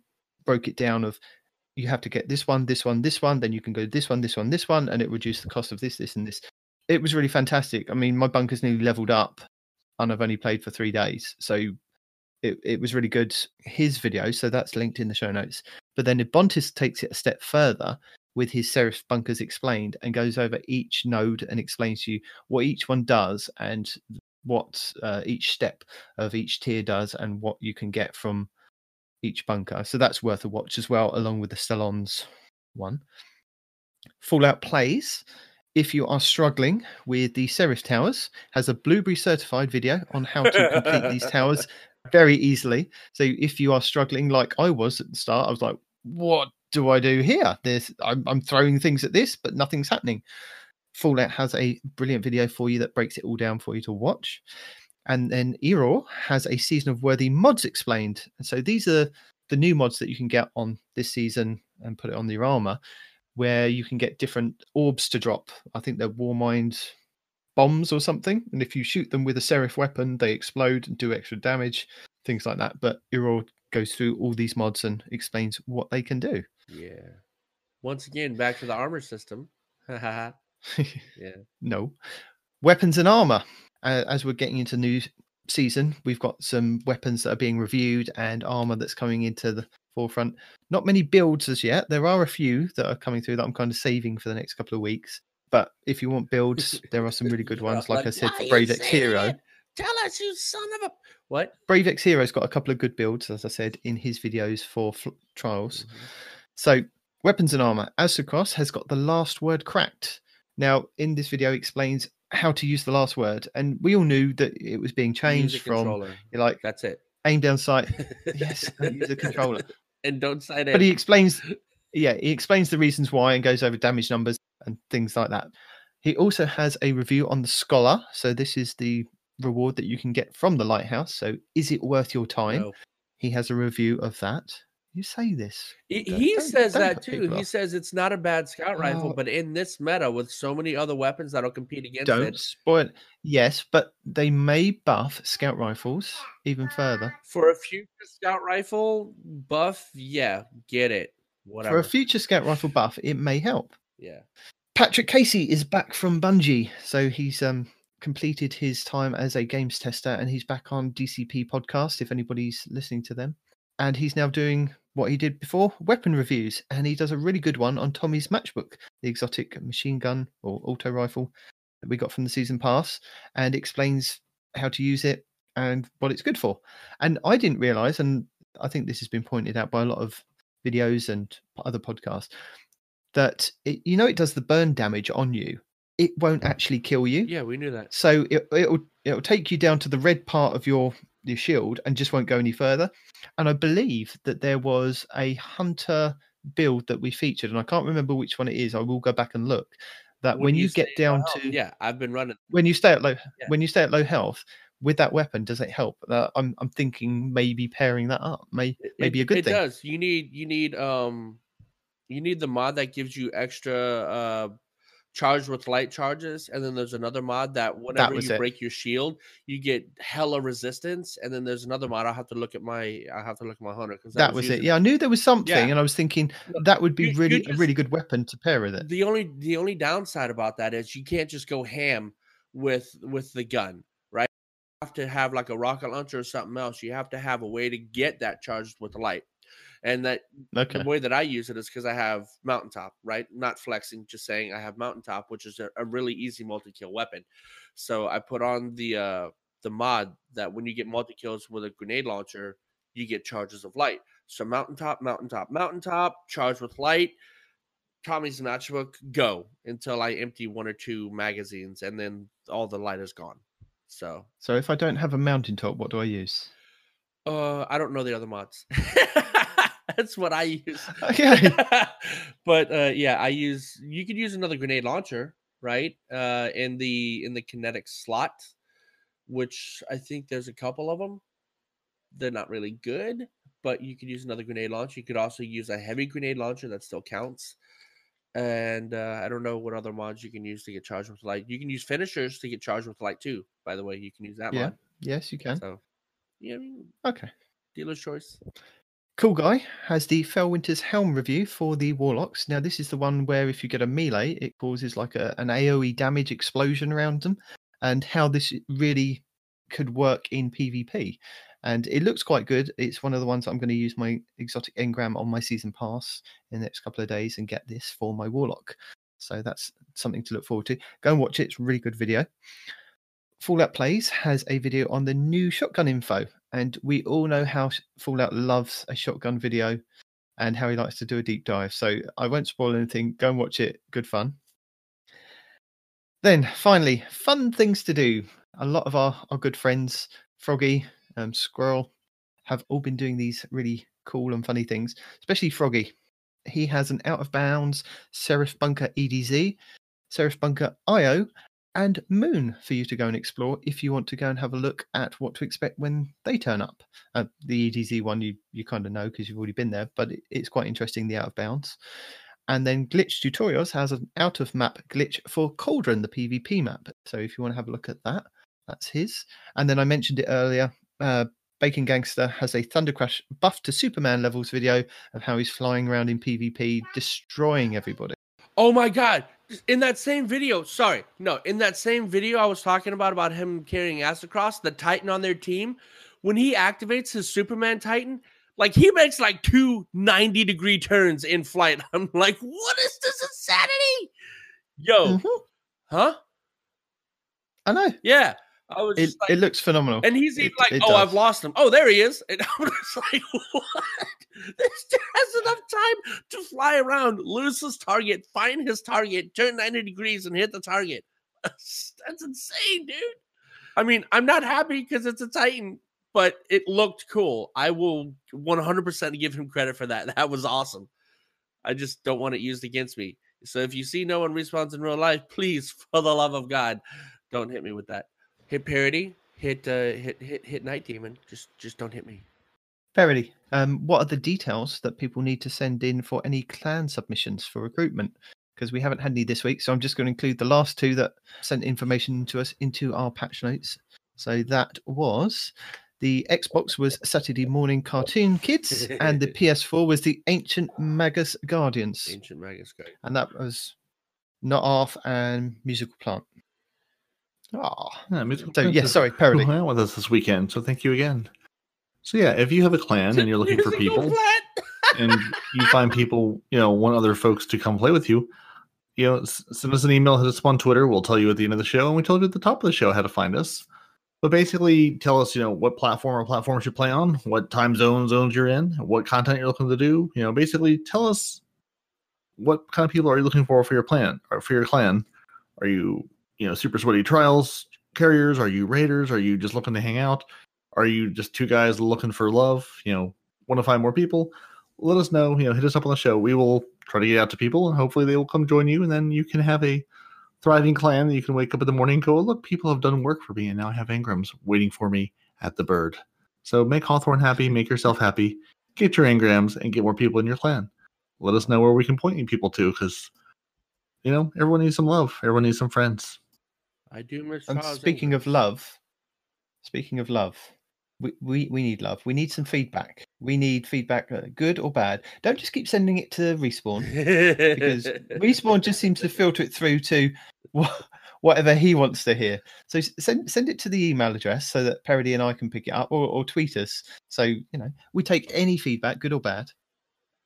broke it down of you have to get this one, this one, this one, then you can go this one, this one, this one, and it reduced the cost of this, this, and this. It was really fantastic. I mean, my bunker's nearly leveled up, and I've only played for three days, so it, it was really good. His video, so that's linked in the show notes. But then Ibontis takes it a step further with his Seraph bunkers explained and goes over each node and explains to you what each one does and what uh, each step of each tier does and what you can get from each bunker. So that's worth a watch as well, along with the Stellons one. Fallout Plays, if you are struggling with the Seraph Towers, has a Blueberry certified video on how to complete these towers very easily. So if you are struggling like I was at the start, I was like, what do I do here? This I'm, I'm throwing things at this, but nothing's happening. Fallout has a brilliant video for you that breaks it all down for you to watch. And then Ehroar has a season of worthy mods explained. And so these are the new mods that you can get on this season and put it on your armor, where you can get different orbs to drop. I think they're Warmind bombs or something. And if you shoot them with a Seraph weapon, they explode and do extra damage, things like that. But Ehroar goes through all these mods and explains what they can do. Yeah. Once again, back to the armor system. yeah. no. Weapons and armor. Uh, as we're getting into new season, we've got some weapons that are being reviewed and armor that's coming into the forefront. Not many builds as yet. There are a few that are coming through that I'm kind of saving for the next couple of weeks. But if you want builds, there are some really good ones. Like I said, for Brave X Hero. Tell us, you son of a what? Brave X Hero's got a couple of good builds, as I said, in his videos for fl- trials. Mhm. So, weapons and armor. Aztecross has got the last word cracked. Now, in this video, he explains how to use the last word, and we all knew that it was being changed from you're like That's it. aim down sight. yes, use a controller. and don't sign it. But he explains, yeah, he explains the reasons why and goes over damage numbers and things like that. He also has a review on the scholar. So this is the reward that you can get from the lighthouse. So is it worth your time? No. He has a review of that. You say this. He, Don't- he says don't that too. He says it's not a bad scout rifle, Oh. but in this meta with so many other weapons that'll compete against Don't it, spoil. Yes, but they may buff scout rifles even further. for a future scout rifle buff, yeah, get it. Whatever. For a future scout rifle buff, it may help. yeah. Patrick Casey is back from Bungie, so he's um completed his time as a games tester, and he's back on DCP podcast. If anybody's listening to them, and he's now doing what he did before, weapon reviews, and he does a really good one on Tommy's Matchbook, the exotic machine gun or auto rifle that we got from the season pass, and explains how to use it and what it's good for. And I didn't realize, and I think this has been pointed out by a lot of videos and other podcasts that it, you know it does the burn damage on you. It won't actually kill you. Yeah, we knew that. So it, it'll it'll take you down to the red part of your your shield and just won't go any further. And I believe that there was a hunter build that we featured, and I can't remember which one it is. I will go back and look. That when, you, get stay low down health- to yeah, I've been running. when you stay at low Yeah. when you stay at low health with that weapon, does it help? Uh, I'm I'm thinking maybe pairing that up may It- maybe a good it thing. does. You need you need um you need the mod that gives you extra uh charge with light charges, and then there's another mod that whenever was you it. break your shield, you get hella resistance, and then there's another mod. I'll have to look at my I have to look at my hunter because That was it. Yeah, I knew there was something, Yeah. and I was thinking that would be you- really a really good weapon to pair with it. The only the only downside about that is you can't just go ham with with the gun, right? You have to have like a rocket launcher or something else. You have to have a way to get that charged with light. And that Okay. the way that I use it is because I have mountaintop, right? Not flexing, just saying I have mountaintop, which is a, a really easy multi-kill weapon. So I put on the uh the mod that when you get multi-kills with a grenade launcher, you get charges of light. So mountaintop, mountaintop, mountaintop, charge with light. Tommy's matchbook, go until I empty one or two magazines, and then all the light is gone. So So if I don't have a mountaintop, what do I use? uh I don't know the other mods. That's what I use. Okay. but uh yeah, I use you could use another grenade launcher, right? Uh in the in the kinetic slot, which I think there's a couple of them. They're not really good, but you could use another grenade launcher. You could also use a heavy grenade launcher that still counts. And uh, I don't know what other mods you can use to get charged with light. You can use finishers to get charged with light too. By the way, you can use that Yeah. mod. yes, you can. So, yeah, I mean, Okay. dealer's choice. Cool Guy has the Felwinter's Helm review for the Warlocks. Now, this is the one where if you get a melee, it causes like a, an AoE damage explosion around them, and how this really could work in PvP. And it looks quite good. It's one of the ones I'm going to use my exotic engram on my season pass in the next couple of days and get this for my Warlock. So that's something to look forward to. Go and watch it. It's a really good video. Fallout Plays has a video on the new shotgun info, and we all know how Fallout loves a shotgun video and how he likes to do a deep dive. So I won't spoil anything. Go and watch it. Good fun. Then finally, fun things to do. A lot of our, our good friends, Froggy, um, Squirrel, have all been doing these really cool and funny things, especially Froggy. He has an out of bounds Seraph Bunker EDZ, Seraph Bunker IO, and Moon for you to go and explore if you want to go and have a look at what to expect when they turn up. Uh, the EDZ one you, you kind of know because you've already been there, but it, it's quite interesting, the out of bounds. And then Glitch Tutorials has an out of map glitch for Cauldron, the PvP map. So if you want to have a look at that, that's his. And then I mentioned it earlier. Uh, Bacon Gangster has a Thunder Crash buff to Superman levels video of how he's flying around in PvP, destroying everybody. Oh my god! In that same video, sorry, no, in that same video I was talking about about him carrying ass across the Titan on their team, when he activates his Superman Titan, like he makes like two 90 degree turns in flight. I'm like, what is this insanity? Yo, Mhm. huh? I know. Yeah. I was It, like, it looks phenomenal. and he's even it- like, it "Oh, I've lost him. Oh, there he is." And I was like, "What? This has enough time to fly around, lose his target, find his target, turn ninety degrees, and hit the target. That's, that's insane, dude. I mean, I'm not happy because it's a Titan, but it looked cool. I will 100% give him credit for that. That was awesome. I just don't want it used against me. So if you see no one responds in real life, please, for the love of God, don't hit me with that. Hit parody, hit uh, hit hit hit night demon. Just just don't hit me. Verily, um, what are the details that people need to send in for any clan submissions for recruitment? Because we haven't had any this week, so I'm just going to include the last two that sent information to us into our patch notes. So that was the Xbox was Saturday Morning Cartoon Kids, and the PS4 was the Ancient Magus Guardians, Ancient Magus guy. and that was not off and Musical Plant. Ah, Yeah, Musical so Prince yeah, sorry, parody. hung with us this weekend, so thank you again. So yeah, if you have a clan and you're looking for people, and you find people, you know, want other folks to come play with you, you know, send us an email, hit us up on Twitter. We'll tell you at the end of the show, and we told you at the top of the show how to find us. But basically, tell us, you know, what platform or platforms you play on, what time zone zones you're in, what content you're looking to do. You know, basically, tell us what kind of people are you looking for for your plan or for your clan. Are you, you know, super sweaty trials carriers? Are you raiders? Are you just looking to hang out? Are you just two guys looking for love? You know, want to find more people? let us know. You know, hit us up on the show. We will try to get out to people, and hopefully they will come join you, and then you can have a thriving clan that you can wake up in the morning and go, look, people have done work for me, and now I have engrams waiting for me at the bird. So make Hawthorne happy, make yourself happy, get your engrams, and get more people in your clan. Let us know where we can point you people to, because you know everyone needs some love. Everyone needs some friends. I do miss. And Charles speaking of love, speaking of love, we, we, we need love. We need some feedback. We need feedback, uh, good or bad. Don't just keep sending it to Respawn because Respawn just seems to filter it through to wha- whatever he wants to hear. So send send it to the email address so that Parody and I can pick it up, or, or tweet us. So you know we take any feedback, good or bad.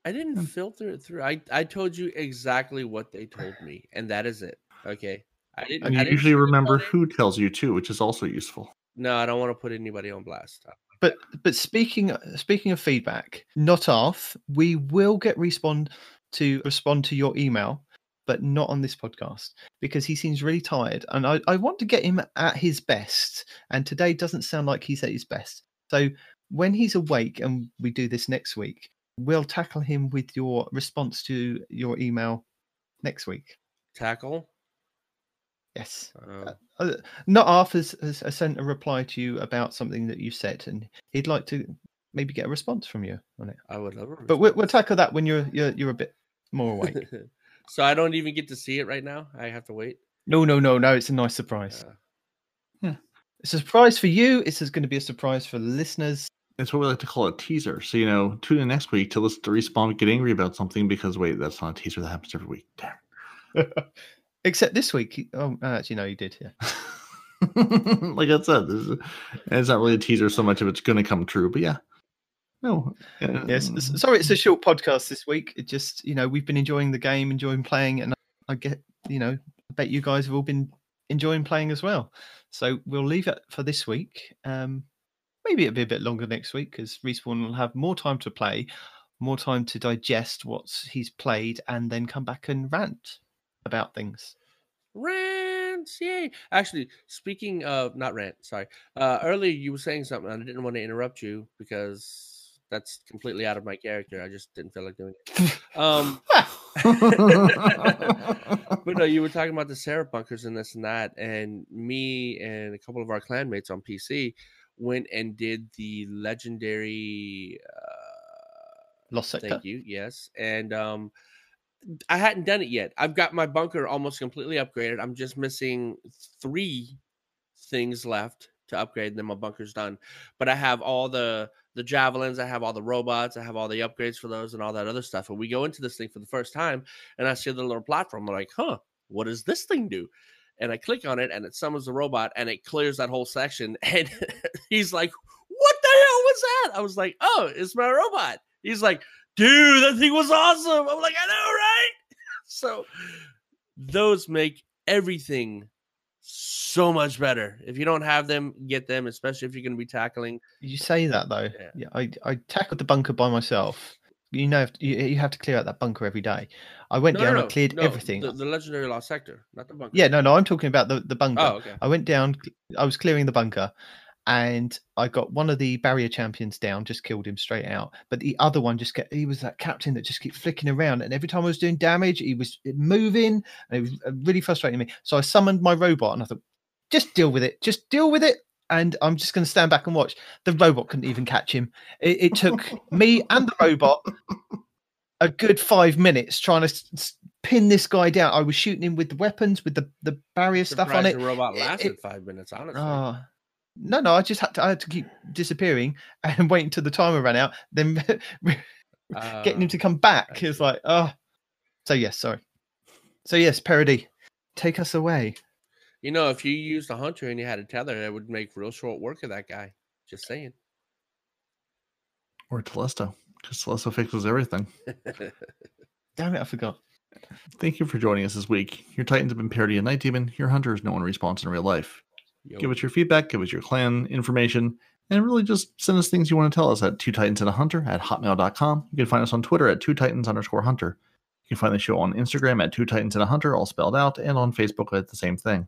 I didn't filter it through. I I told you exactly what they told me, and that is it. Okay. I didn't. And I you didn't usually remember who tells you too, which is also useful. No, I don't want to put anybody on blast. But but speaking uh, speaking of feedback, not off. We will get respond to respond to your email, but not on this podcast because he seems really tired, and I, I want to get him at his best. And today doesn't sound like he's at his best. So when he's awake, and we do this next week, we'll tackle him with your response to your email next week. Tackle. Yes. Uh, Uh, not off has, has has sent a reply to you about something that you said, and he'd like to maybe get a response from you on it. I would love a But we'll, we'll tackle that when you're you're you're a bit more awake. so I don't even get to see it right now. I have to wait. no, no, no, no. It's a nice surprise. Uh, It's a surprise for you. It's going to be a surprise for the listeners. It's what we like to call a teaser. So, you know, tune in next week to listen to Respawn get angry about something because, wait, that's not a teaser that happens every week. Damn. Except this week. Oh, actually, no, you did. Yeah. like I said, this is, it's not really a teaser so much if it's going to come true. But yeah. No. uh, Yes. Sorry, it's a short podcast this week. It just, you know, we've been enjoying the game, enjoying playing, and I get, you know, I bet you guys have all been enjoying playing as well. So we'll leave it for this week. Um, maybe it'll be a bit longer next week because Respawn will have more time to play, more time to digest what he's played, and then come back and rant about things. Rants, yay! Actually, speaking of not rant, sorry. Uh, earlier you were saying something, and I didn't want to interrupt you because that's completely out of my character. I just didn't feel like doing it. Um, but no, you were talking about the Seraph bunkers and this and that, and me and a couple of our clanmates on PC went and did the legendary. Uh, Lost sector. Thank you. Yes, and um, I hadn't done it yet. I've got my bunker almost completely upgraded. I'm just missing three things left to upgrade, and then my bunker's done. But I have all the the javelins, I have all the robots, I have all the upgrades for those, and all that other stuff. And we go into this thing for the first time, and I see the little platform. I'm like, huh, what does this thing do? And I click on it, and it summons the robot, and it clears that whole section. And he's like, "What the hell was that?" I was like, "Oh, it's my robot." He's like, dude, that thing was awesome. I'm like, I know, right? so those make everything so much better. If you don't have them, get them, especially if you're going to be tackling. You say that though. Yeah. Yeah, I, I tackled the bunker by myself. You know, you, you have to clear out that bunker every day. I went No, down, no, I cleared no, everything. The, the legendary lost sector, not the bunker. Yeah, no, no, I'm talking about the, the bunker. Oh, okay. I went down, I was clearing the bunker, and I got one of the barrier champions down, just killed him straight out. But the other one just kept, he was that captain that just kept flicking around. And every time I was doing damage, he was moving, and it was uh, really frustrating me. So I summoned my robot, and I thought, just deal with it, just deal with it. And I'm just going to stand back and watch. The robot couldn't even catch him. It, it took me and the robot a good five minutes trying to pin this guy down. I was shooting him with the weapons, with the, the barrier stuff on it. The robot It- lasted it- five minutes, honestly. Oh, no, no, I just had to, I had to keep disappearing and wait until the timer ran out, then getting him Uh, to come back. I It's like, oh, so yes, sorry. So yes, parody, take us away. You know, if you used a hunter and you had a tether, it would make real short work of that guy. Just saying. or Telesto, because Telesto fixes everything. Damn it, I forgot. Thank you for joining us this week. Your Titans have been Parody and Night Demon. Your Hunter Hunters no one response in real life. Yo. Give us your feedback, give us your clan information, and really just send us things you want to tell us at two titans and a hunter at hotmail.com. You can find us on Twitter at two titans underscore hunter. You can find the show on Instagram at two titans and a hunter, all spelled out, and on Facebook at the same thing.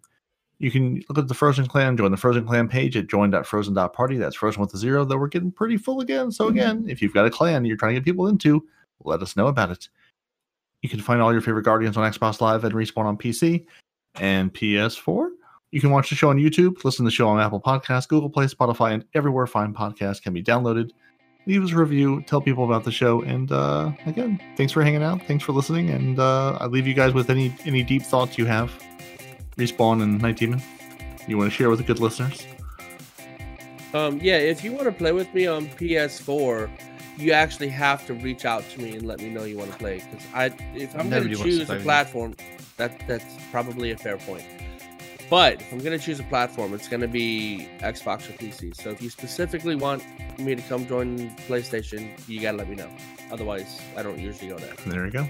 You can look at the Frozen Clan, join the Frozen Clan page at join.frozen.party. That's frozen with a zero, though we're getting pretty full again. So, mm-hmm. again, if you've got a clan you're trying to get people into, let us know about it. You can find all your favorite Guardians on Xbox Live and Respawn on PC and PS4. You can watch the show on YouTube, listen to the show on Apple Podcasts, Google Play, Spotify, and everywhere fine podcasts can be downloaded. Leave us a review, tell people about the show, and uh, again, thanks for hanging out, thanks for listening, and uh, I leave you guys with any any deep thoughts you have. Respawn and Night Demon, you want to share with the good listeners? Um, yeah, if you want to play with me on PS4, you actually have to reach out to me and let me know you want to play. Because I, if I'm going to choose a platform, that that's probably a fair point. But if I'm going to choose a platform, it's going to be Xbox or PC. So if you specifically want me to come join PlayStation, you got to let me know. Otherwise, I don't usually go there. There you go.